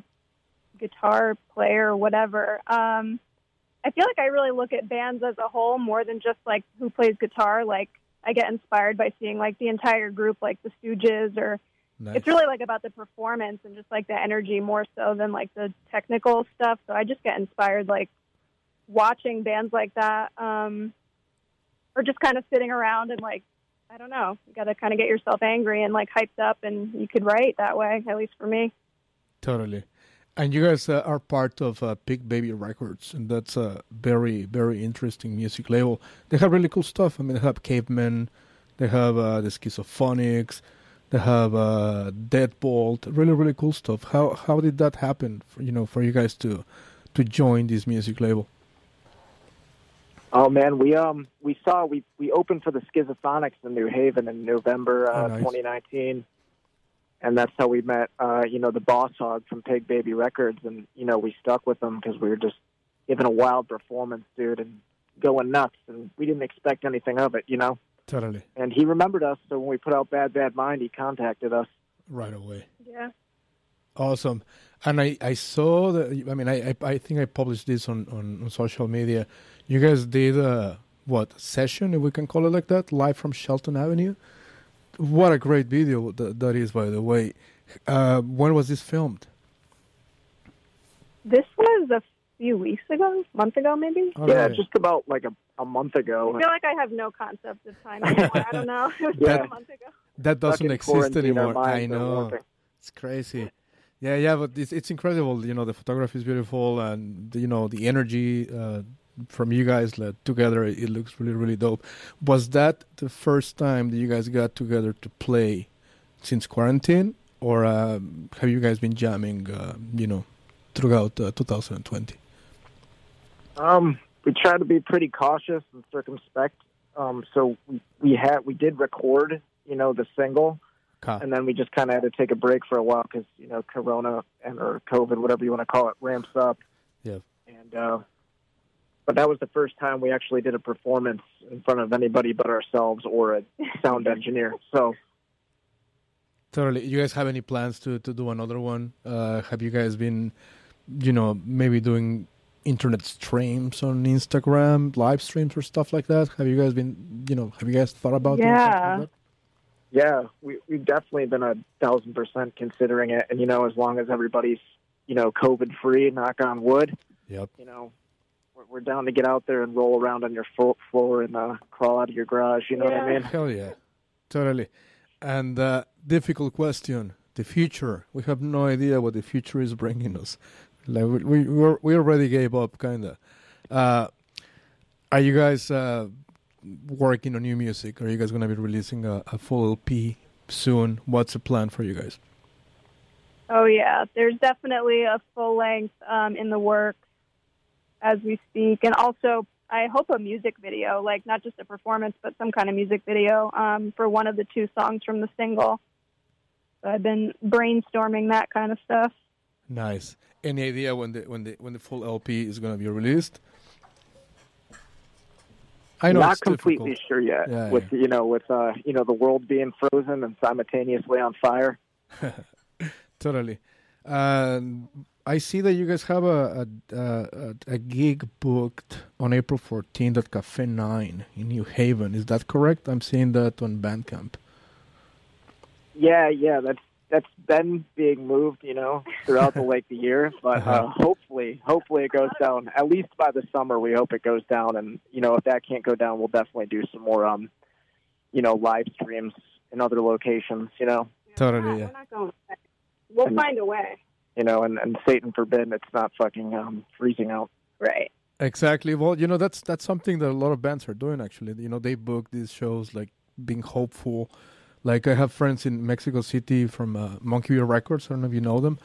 guitar player or whatever, um, I feel like I really look at bands as a whole more than just like who plays guitar. Like I get inspired by seeing like the entire group, like the Stooges, or Nice. it's really like about the performance and just like the energy more so than like the technical stuff. So I just get inspired like watching bands like that, um, or just kind of sitting around and like I don't know. You got to kind of get yourself angry and like hyped up, and you could write that way. At least for me. Totally. And you guys uh, are part of uh, Pig Baby Records, and that's a very, very interesting music label. They have really cool stuff. I mean, they have Cavemen, they have uh, the Schizophonics, they have uh, Deadbolt. Really, really cool stuff. How how did that happen? For, you know, for you guys to to join this music label. Oh man, we um we saw we we opened for the Schizophonics in New Haven in November uh, Oh, nice. 2019, and that's how we met. Uh, you know, the boss hog from Pig Baby Records, and you know we stuck with them because we were just giving a wild performance, dude, and going nuts, and we didn't expect anything of it, you know. Totally. And he remembered us, so when we put out Bad Bad Mind, he contacted us. Right away. Yeah. Awesome. And I, I saw that, I mean, I, I, I think I published this on, on, on social media. You guys did a what session, if we can call it like that, live from Shelton Avenue. What a great video that, that is, by the way. Uh, when was this filmed? This was a few weeks ago, month ago maybe. yeah, just about like a, a month ago. I feel like I have no concept of time <laughs> anymore. I don't know. <laughs> It was Yeah. like a month ago. That doesn't exist anymore. I know. It's crazy. Yeah, yeah, but it's it's incredible. You know, the photography is beautiful, and the, you know the energy uh, from you guys like, together. It looks really, really dope. Was that the first time that you guys got together to play since quarantine, or um, have you guys been jamming? Uh, you know, throughout uh, 2020. Um, we try to be pretty cautious and circumspect. Um, so we, we had we did record, you know, the single, Okay. and then we just kind of had to take a break for a while because you know Corona and or COVID, whatever you want to call it, ramps up. Yeah. And uh, but that was the first time we actually did a performance in front of anybody but ourselves or a <laughs> sound engineer. So Totally. You guys have any plans to, to do another one? Uh, have you guys been, you know, maybe doing internet streams on Instagram, live streams or stuff like that? Have you guys been, you know, have you guys thought about doing something Yeah. like that? Yeah, we we've definitely been a thousand percent considering it, and you know, as long as everybody's you know COVID free, knock on wood. Yep. You know, we're, we're down to get out there and roll around on your floor and uh, crawl out of your garage. You know what I mean? Hell yeah. Totally. And uh, difficult question. The future. We have no idea what the future is bringing us. Like we we, we're, we already gave up, kind of. Uh, are you guys uh, working on new music? Are you guys going to be releasing a, a full LP soon? What's the plan for you guys? Oh yeah, there's definitely a full length um, in the works as we speak, and also I hope a music video, like not just a performance, but some kind of music video um, for one of the two songs from the single. So I've been brainstorming that kind of stuff. Nice. Any idea when the when the when the full LP is going to be released? I know not it's completely difficult. sure yet. Yeah, with you know, with uh, you know, the world being frozen and simultaneously on fire. <laughs> Totally. Um, I see that you guys have a a, a a gig booked on April 14th at Cafe Nine in New Haven. Is that correct? I'm seeing that on Bandcamp. Yeah, yeah, that's that's been being moved, you know, throughout the <laughs> like the year. But uh, Uh-huh. hopefully, hopefully it goes down. At least by the summer, we hope it goes down. And you know, if that can't go down, we'll definitely do some more, um, you know, live streams in other locations. You know, Totally. Yeah. We're not going. We'll find a way. You know, and and Satan forbid it's not fucking um, freezing out. Right. Exactly. Well, you know that's that's something that a lot of bands are doing. Actually, you know, they book these shows like being hopeful. Like I have friends in Mexico City from uh, Monkey Beer Records. I don't know if you know them.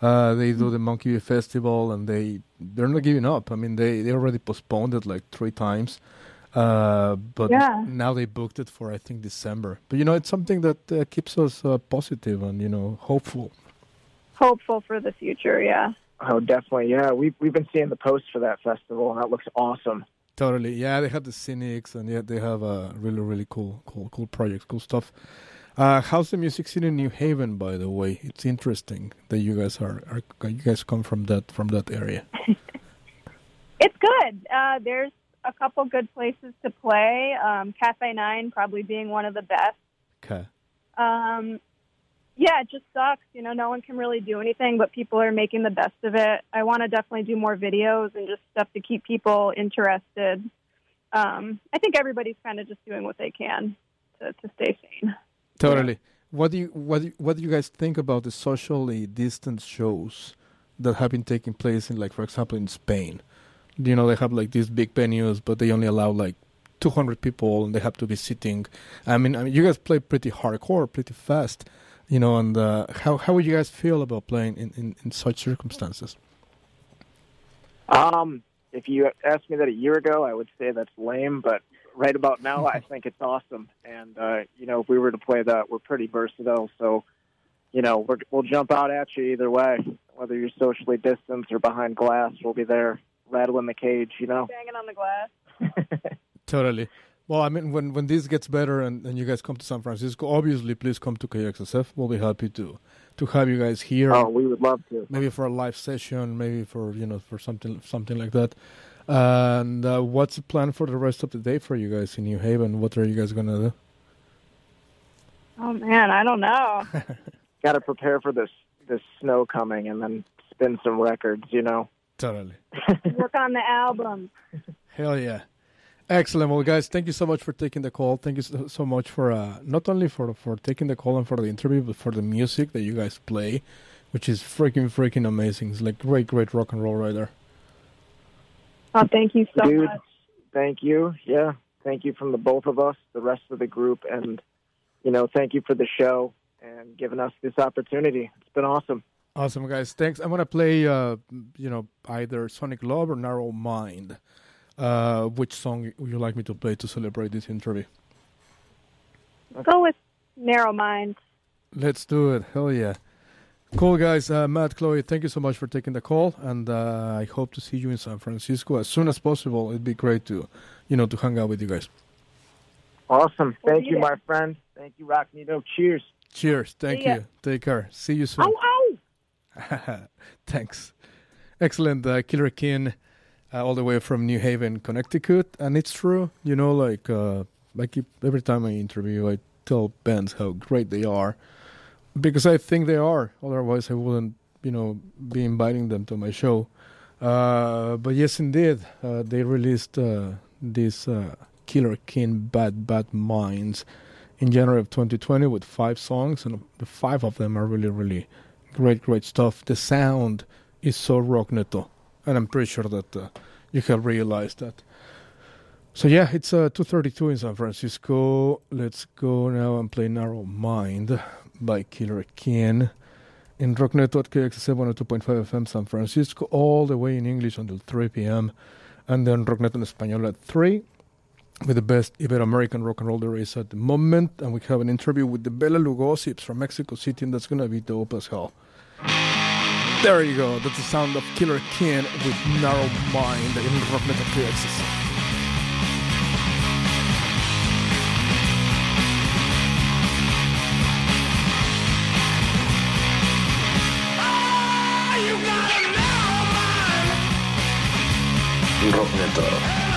Uh, they do the Monkey Beer Festival, and they they're not giving up. I mean, they they already postponed it like three times, uh, but Yeah. now they booked it for I think December. But you know, it's something that uh, keeps us uh, positive and you know hopeful. Hopeful for the future. Yeah. Oh, definitely. Yeah, we we've been seeing the posts for that festival, and that looks awesome. Totally. Yeah, they have the Cynics, and yeah, they have uh, really, really cool, cool, cool projects, cool stuff. Uh, how's the music scene in New Haven, by the way? It's interesting that you guys are, are you guys come from that from that area. <laughs> It's good. Uh, there's a couple good places to play. Um, Cafe Nine probably being one of the best. Okay. Um, yeah, it just sucks. You know, no one can really do anything, but people are making the best of it. I want to definitely do more videos and just stuff to keep people interested. Um, I think everybody's kind of just doing what they can to, to stay sane. Totally. What do you what do you, what do you guys think about the socially distant shows that have been taking place in, like, for example, in Spain? You know, they have like these big venues, but they only allow like 200 people, and they have to be sitting. I mean, I mean, you guys play pretty hardcore, pretty fast. You know, and uh, how how would you guys feel about playing in, in, in such circumstances? Um, if you asked me that a year ago, I would say that's lame. But right about now, I <laughs> think it's awesome. And uh, you know, if we were to play that, we're pretty versatile. So, you know, we're, we'll jump out at you either way. Whether you're socially distanced or behind glass, we'll be there rattling the cage. You know. Banging on the glass. <laughs> Totally. Well, I mean, when when this gets better and, and you guys come to San Francisco, obviously, please come to KXSF. We'll be happy to to have you guys here. Oh, we would love to. Maybe for a live session, maybe for you know for something something like that. And uh, what's the plan for the rest of the day for you guys in New Haven? What are you guys gonna do? Oh man, I don't know. <laughs> Got to prepare for this this snow coming, and then spin some records. You know. Totally. Work on the album. <laughs> Hell yeah. Excellent. Well, guys, thank you so much for taking the call. Thank you so, so much for uh, not only for for taking the call and for the interview, but for the music that you guys play, which is freaking freaking amazing. It's like great, great rock and roll right there. Oh, thank you so Dude, much. thank you. Yeah, thank you from the both of us, the rest of the group, and you know, thank you for the show and giving us this opportunity. It's been awesome. Awesome, guys. Thanks. I'm gonna play, uh, you know, either Sonic Love or Narrow Mind. Uh, which song would you like me to play to celebrate this interview? Go with Narrow Mind. Let's do it. Hell yeah. Cool, guys. Uh, Matt, Chloe, thank you so much for taking the call, and uh, I hope to see you in San Francisco as soon as possible. It'd be great to, you know, to hang out with you guys. Awesome. Thank see you, ya. my friend. Thank you, Rock Neto. Cheers. Cheers. Thank See ya. you. Take care. See you soon. Oh <laughs> thanks. Excellent. Uh, Killer King, uh, all the way from New Haven, Connecticut. And it's true, you know, like, uh, I keep, every time I interview, I tell bands how great they are because I think they are. Otherwise, I wouldn't, you know, be inviting them to my show. Uh, but yes, indeed, uh, they released uh, this uh, Killer King Bad Bad Minds in January of 2020 with five songs, and the five of them are really, really great, great stuff. The sound is so rock neto, and I'm pretty sure that uh, you have realized that. So yeah, it's uh, 2:32 in San Francisco. Let's go now and play "Narrow Mind" by Killer King in Rocknet KXSF 102.5 FM San Francisco, all the way in English until 3 p.m. And then Rocknet in Español at 3 with the best Ibero-American rock and roll there is at the moment. And we have an interview with the Bela Lugosips from Mexico City, and that's to be dope as hell. There you go. That's the sound of Killer King with Narrow Mind in Rocknet at KXSF. Rock Neto.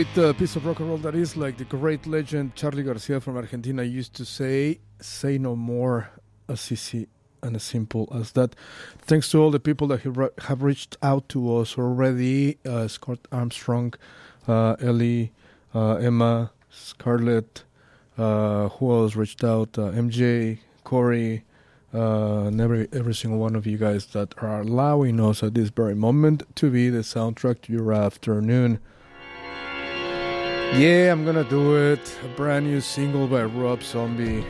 Great uh, piece of rock and roll that is. Like the great legend Charly Garcia from Argentina used to say, say no more, as easy and as simple as that. Thanks to all the people that have, reached out to us already uh, Scott Armstrong, uh, Ellie, uh, Emma, Scarlett, uh, who else reached out? Uh, MJ, Corey, uh, and every, every single one of you guys that are allowing us at this very moment to be the soundtrack to your afternoon. Yeah, I'm gonna do it. A brand new single by Rob Zombie.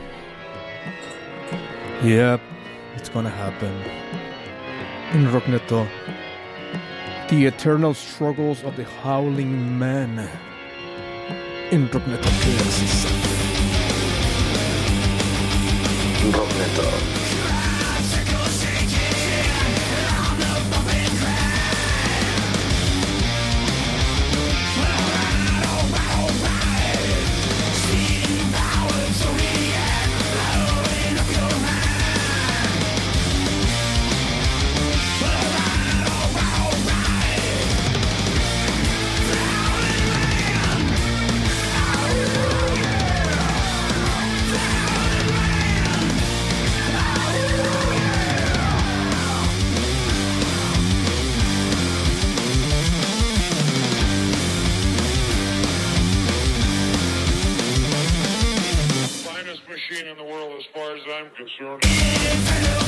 Yep, it's gonna happen. In Rockneto. The eternal struggles of the howling man. In Rockneto. As far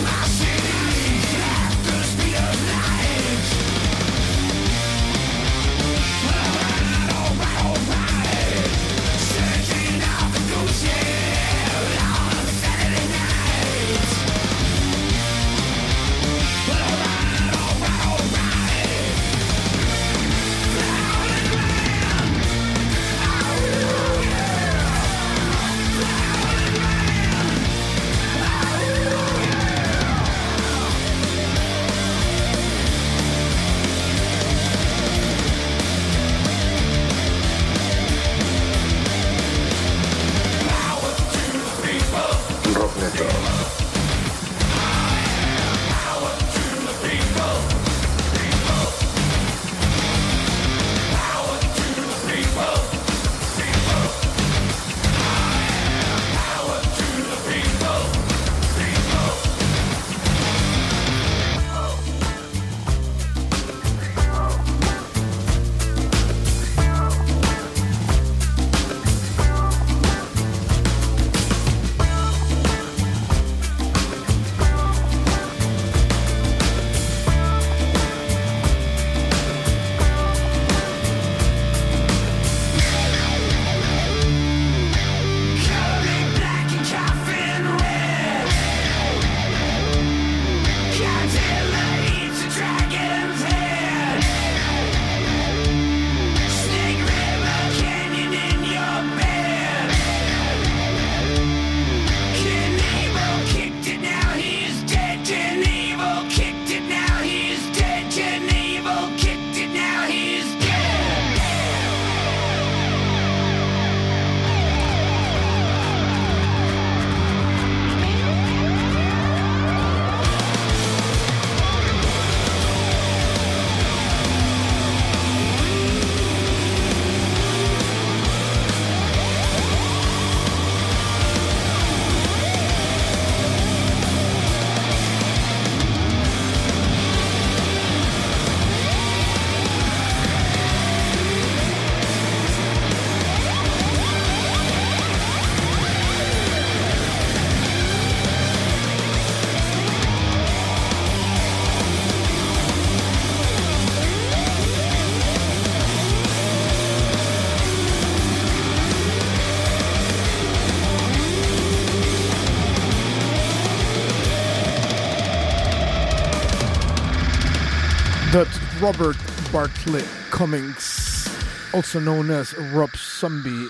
Robert Bartleh Cummings, also known as Rob Zombie,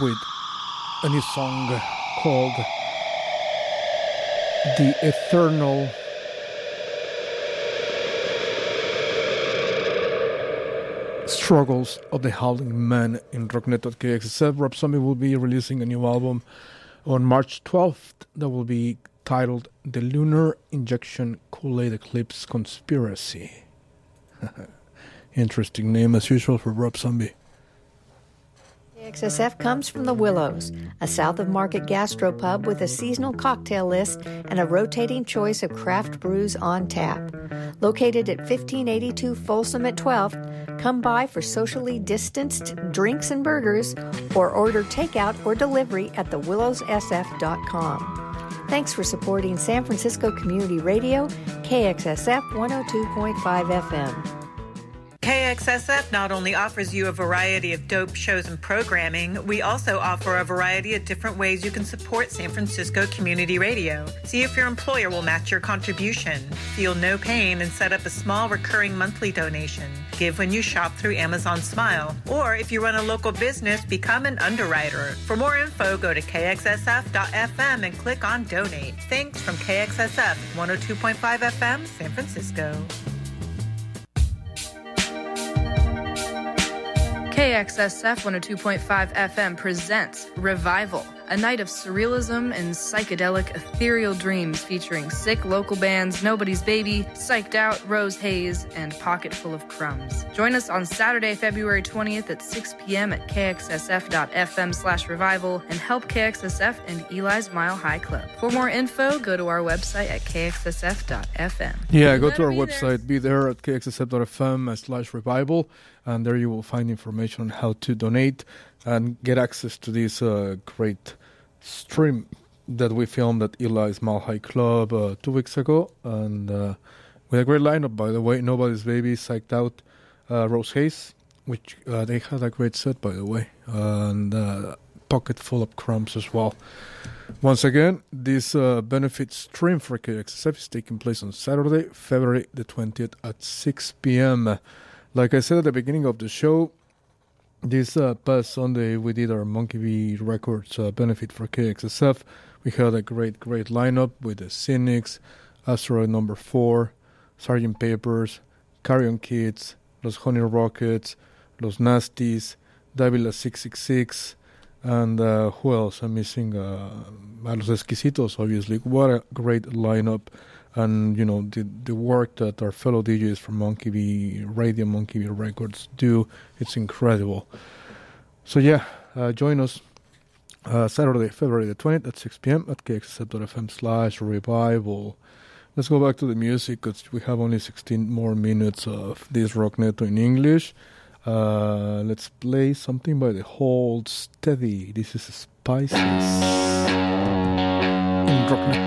with a new song called The Eternal. Struggles of the Howling Man in Rocknet.kxsf. Rob Zombie will be releasing a new album on March 12th that will be titled The Lunar Injection Kool Aid Eclipse Conspiracy. <laughs> Interesting name as usual for Rob Zombie. XSF comes from the Willows, a south of market gastropub with a seasonal cocktail list and a rotating choice of craft brews on tap. Located at 1582 Folsom at 12th, come by for socially distanced drinks and burgers or order takeout or delivery at thewillowssf.com. Thanks for supporting San Francisco Community Radio, KXSF 102.5 FM. KXSF not only offers you a variety of dope shows and programming, we also offer a variety of different ways you can support San Francisco Community Radio. See if your employer will match your contribution. Feel no pain and set up a small recurring monthly donation. Give when you shop through Amazon Smile. Or if you run a local business, become an underwriter. For more info, go to kxsf.fm and click on donate. Thanks from KXSF 102.5 FM, San Francisco. KXSF 102.5 FM presents Revival, a night of surrealism and psychedelic ethereal dreams featuring sick local bands Nobody's Baby, Psyched Out, Rose Haze, and Pocket Full of Crumbs. Join us on Saturday, February 20th at 6 p.m. at kxsf.fm slash revival and help KXSF and Eli's Mile High Club. For more info, go to our website at kxsf.fm. Yeah, go to our website, be there at kxsf.fm slash revival, and there you will find information on how to donate and get access to these uh, great stream that we filmed at Eli's High Club uh, two weeks ago, and uh, with a great lineup, by the way. Nobody's Baby, Psyched Out, uh, Rose Haze, which uh, they had a great set, by the way, and uh, Pocket Full of Crumbs as well. Once again, this uh, benefit stream for KXSF is taking place on Saturday, February the 20th at 6 p.m. Like I said at the beginning of the show, this uh, past Sunday we did our Monkey Bee Records uh, benefit for KXSF. We had a great, great lineup with the Cynics, Asteroid Number 4, Sergeant Papers, Carrion Kids, Los Honey Rockets, Los Nasties, Davila 666, and uh, who else? I'm missing uh, Los Exquisitos, obviously. What a great lineup. And, you know, the, the work that our fellow DJs from Monkey Bee Radio, Monkey Bee Records do, it's incredible. So, yeah, uh, join us uh, Saturday, February the 20th at 6 p.m. at kxsf.fm slash revival. Let's go back to the music because we have only 16 more minutes of this rock neto in English. Uh, let's play something by the Hold Steady. This is Spices in rock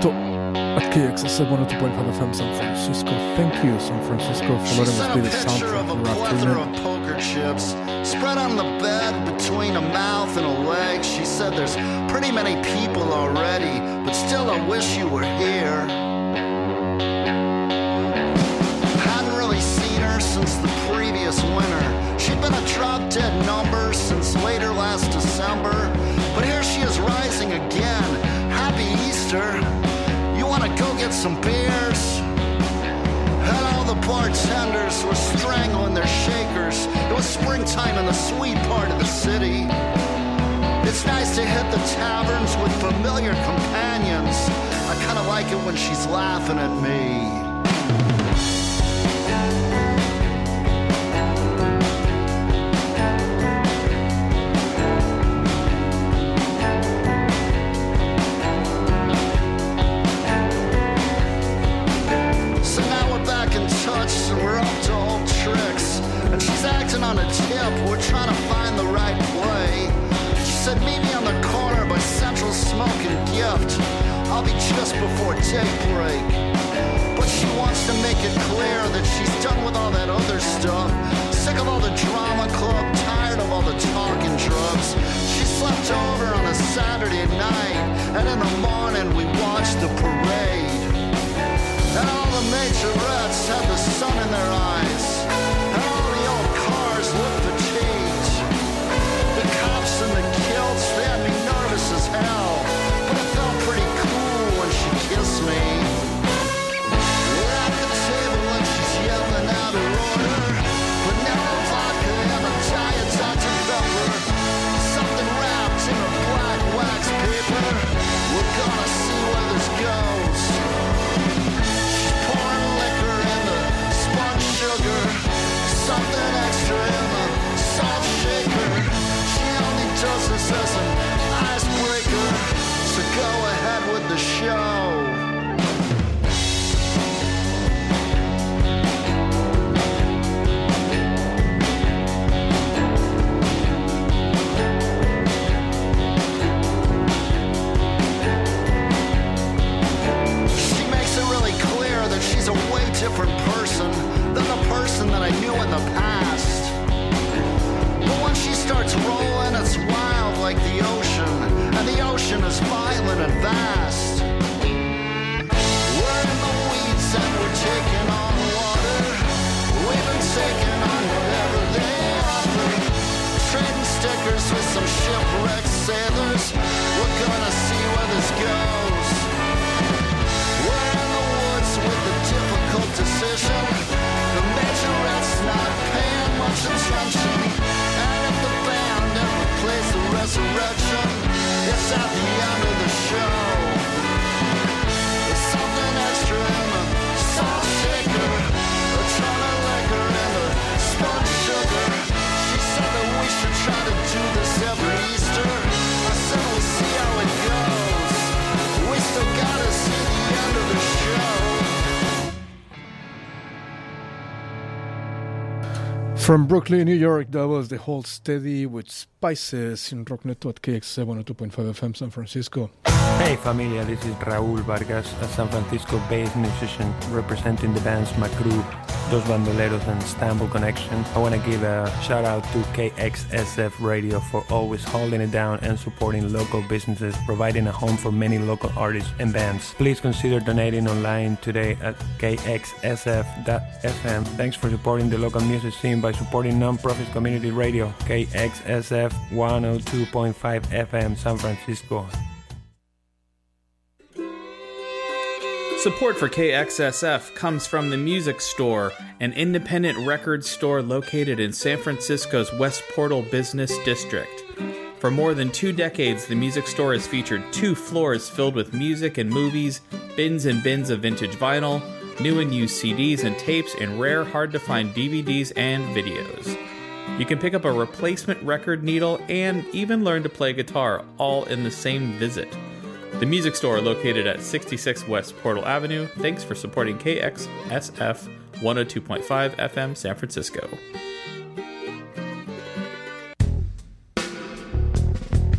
at KXSF 102.5 FM San Francisco. Thank you, San Francisco, for letting us be the soundtrack for your afternoon. poker chips spread on the bed between a mouth and a leg. She said, There's pretty many people already, but still, I wish you were here. Hadn't really seen her since the previous winter. She'd been a drop dead number since later last December, but here she is rising again. Happy Easter. Go get some beers? And all the bartenders were strangling their shakers. It was springtime in the sweet part of the city. It's nice to hit the taverns with familiar companions. I kinda like it when she's laughing at me. On a tip, we're trying to find the right play. She said, meet me on the corner by Central Smoke and Gift. I'll be just before daybreak. But she wants to make it clear that she's done with all that other stuff. Sick of all the drama club, tired of all the talking drugs. She slept over on a Saturday night, and in the morning we watched the parade. And all the majorettes had the sun in their eyes. From Brooklyn, New York, that was the Hold Steady with Spices in Rocknet at KX 102.5 FM San Francisco. Hey familia, this is Raúl Vargas, a San Francisco-based musician representing the bands Macru, Dos Bandoleros and Istanbul Connection. I want to give a shout out to KXSF Radio for always holding it down and supporting local businesses, providing a home for many local artists and bands. Please consider donating online today at kxsf.fm. Thanks for supporting the local music scene by supporting non-profit community radio KXSF 102.5 FM San Francisco. Support for KXSF comes from the Music Store, an independent record store located in San Francisco's West Portal Business District. For more than two decades, the Music Store has featured two floors filled with music and movies, bins and bins of vintage vinyl, new and used CDs and tapes, and rare, hard to find DVDs and videos. You can pick up a replacement record needle and even learn to play guitar, all in the same visit. The music store located at 66 West Portal Avenue. Thanks for supporting KXSF 102.5 FM San Francisco.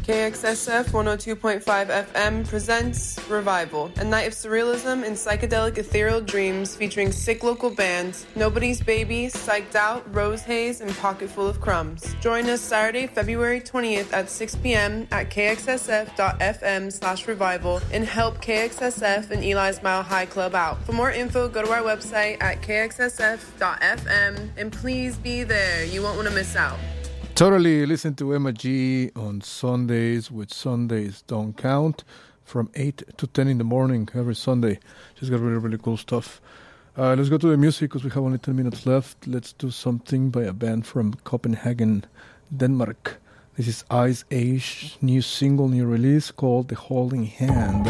KXSF 102.5 FM presents Revival, a night of surrealism and psychedelic ethereal dreams featuring sick local bands Nobody's Baby, Psyched Out, Rose Haze, and Pocketful of Crumbs. Join us Saturday, February 20th at 6 p.m. at kxsf.fm slash revival and help KXSF and Eli's Mile High Club out. For more info, go to our website at kxsf.fm and please be there. You won't want to miss out. Totally listen to Emma G on Sundays which Sundays Don't Count from 8 to 10 in the morning every Sunday. She's got really, really cool stuff. Uh, let's go to the music because we have only 10 minutes left. Let's do something by a band from Copenhagen, Denmark. This is Iceage, new single, new release called The Holding Hand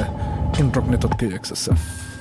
in Rocknet.kxsf.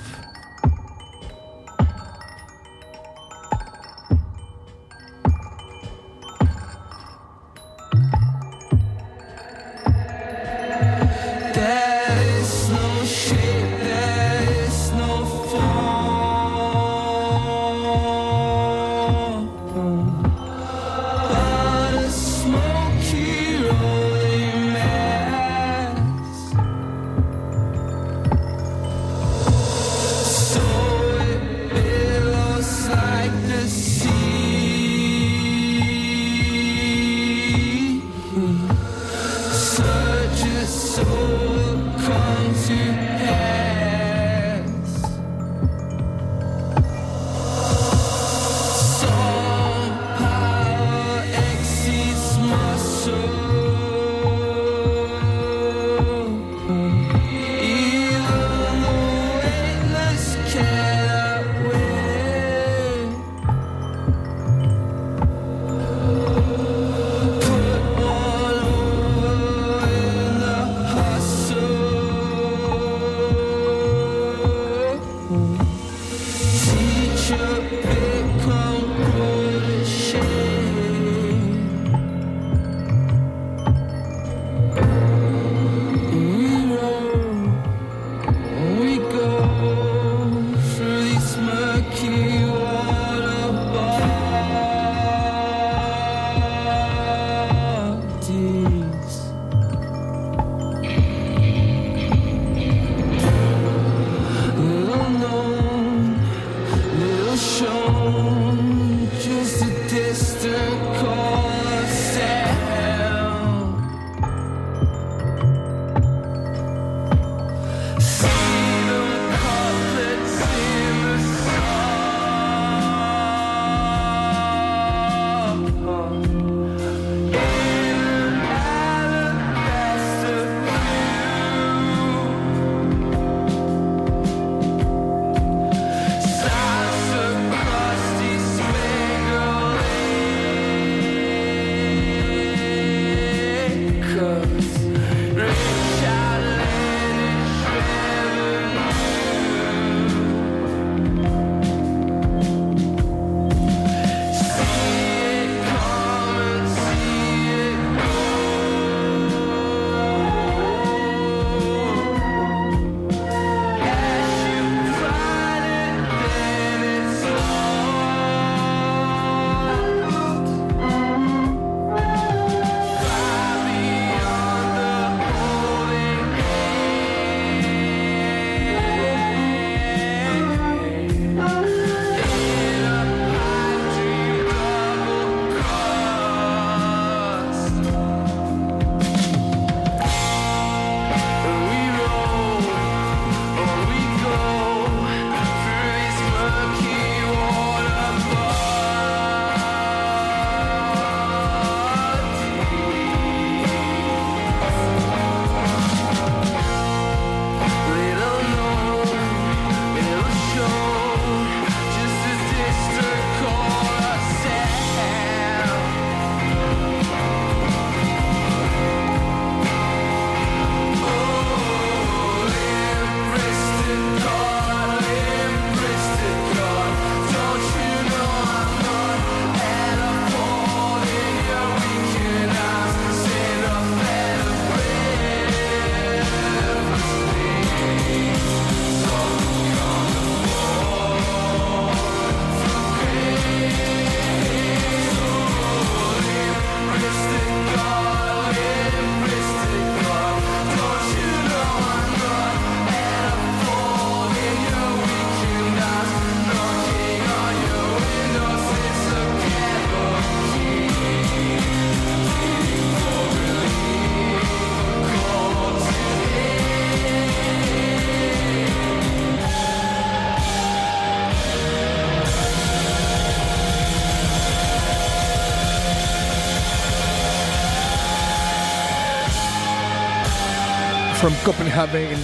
Copenhagen,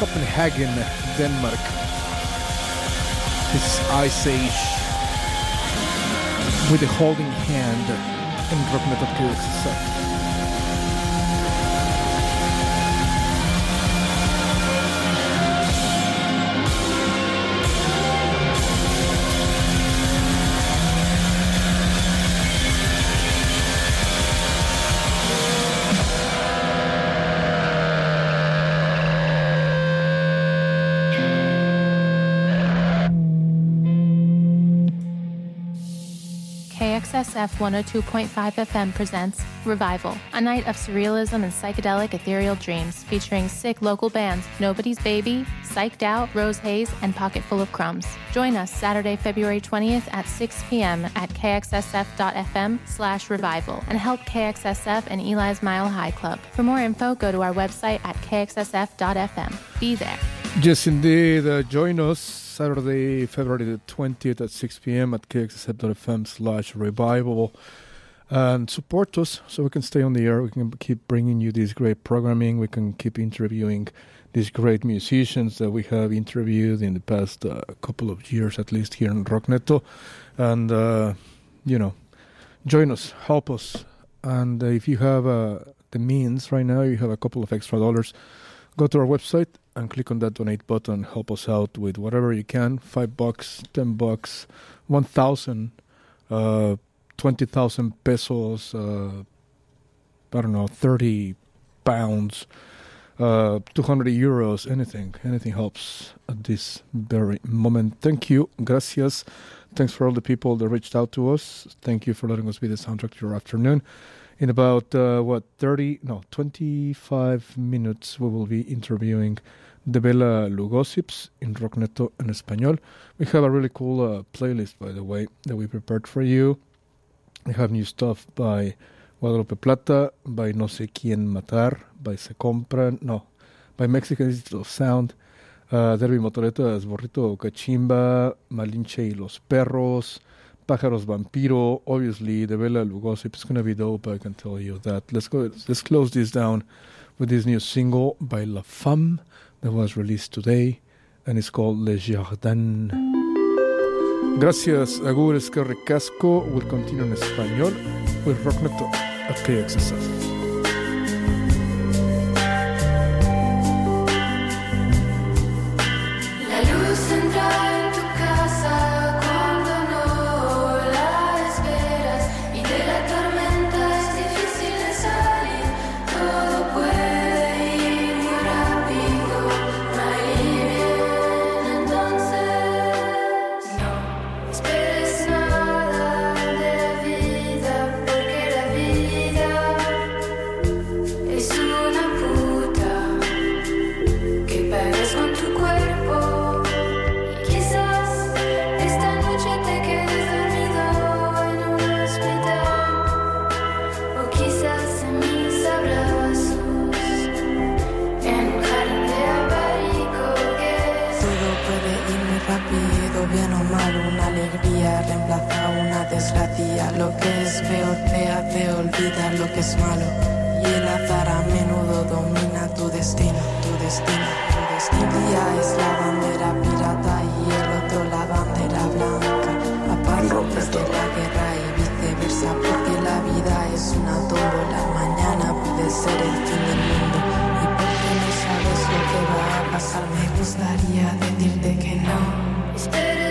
Copenhagen, Denmark. This is Iceage with a holding hand in Rock Metal KXSF. KXSF 102.5 FM presents Revival, a night of surrealism and psychedelic ethereal dreams featuring sick local bands Nobody's Baby, Psyched Out, Rose Haze, and Pocket Full of Crumbs. Join us Saturday, February 20th at 6 p.m. at kxsf.fm slash revival and help KXSF and Eli's Mile High Club. For more info, go to our website at kxsf.fm. Be there. Yes, indeed. Uh, join us Saturday, February the 20th at 6 p.m. at kxsf.fm slash revival. And support us so we can stay on the air. We can keep bringing you this great programming. We can keep interviewing these great musicians that we have interviewed in the past uh, couple of years, at least here in Rockneto. And, uh, you know, join us, help us. And uh, if you have uh, the means right now, you have a couple of extra dollars, go to our website and click on that donate button. Help us out with whatever you can. Five bucks, ten bucks, one thousand, uh, twenty thousand pesos. Uh, I don't know, thirty pounds, uh, two hundred euros. Anything, anything helps at this very moment. Thank you, gracias. Thanks for all the people that reached out to us. Thank you for letting us be the soundtrack to your afternoon. In about uh, what 30 no 25 minutes we will be interviewing De Bella Lugosips in Rockneto en Español. We have a really cool uh, playlist, by the way, that we prepared for you. We have new stuff by Guadalupe Plata, by No Sé Quién Matar, by Se Compran, no, by Mexican Institute of Sound, uh, Derby Motoreta's, Burrito Kachimba, Malinche y los Perros, Pájaros Vampiro, obviously De Bella Lugosips. It's going to be dope, I can tell you that. Let's go, let's close this down with this new single by La Femme that was released today and it's called Le Jardin. Gracias, Agur Esquerre Casco. We'll continue in español with Rockneto at KXSF. Es peor te hace olvidar lo que es malo. Y el azar a menudo domina tu destino, tu destino, tu destino. Un día es la bandera pirata y el otro la bandera blanca. La paz antes de la guerra y viceversa, porque la vida es una tómbola. Mañana puede ser el fin del mundo. Y porque no sabes lo que va a pasar, me gustaría decirte que no.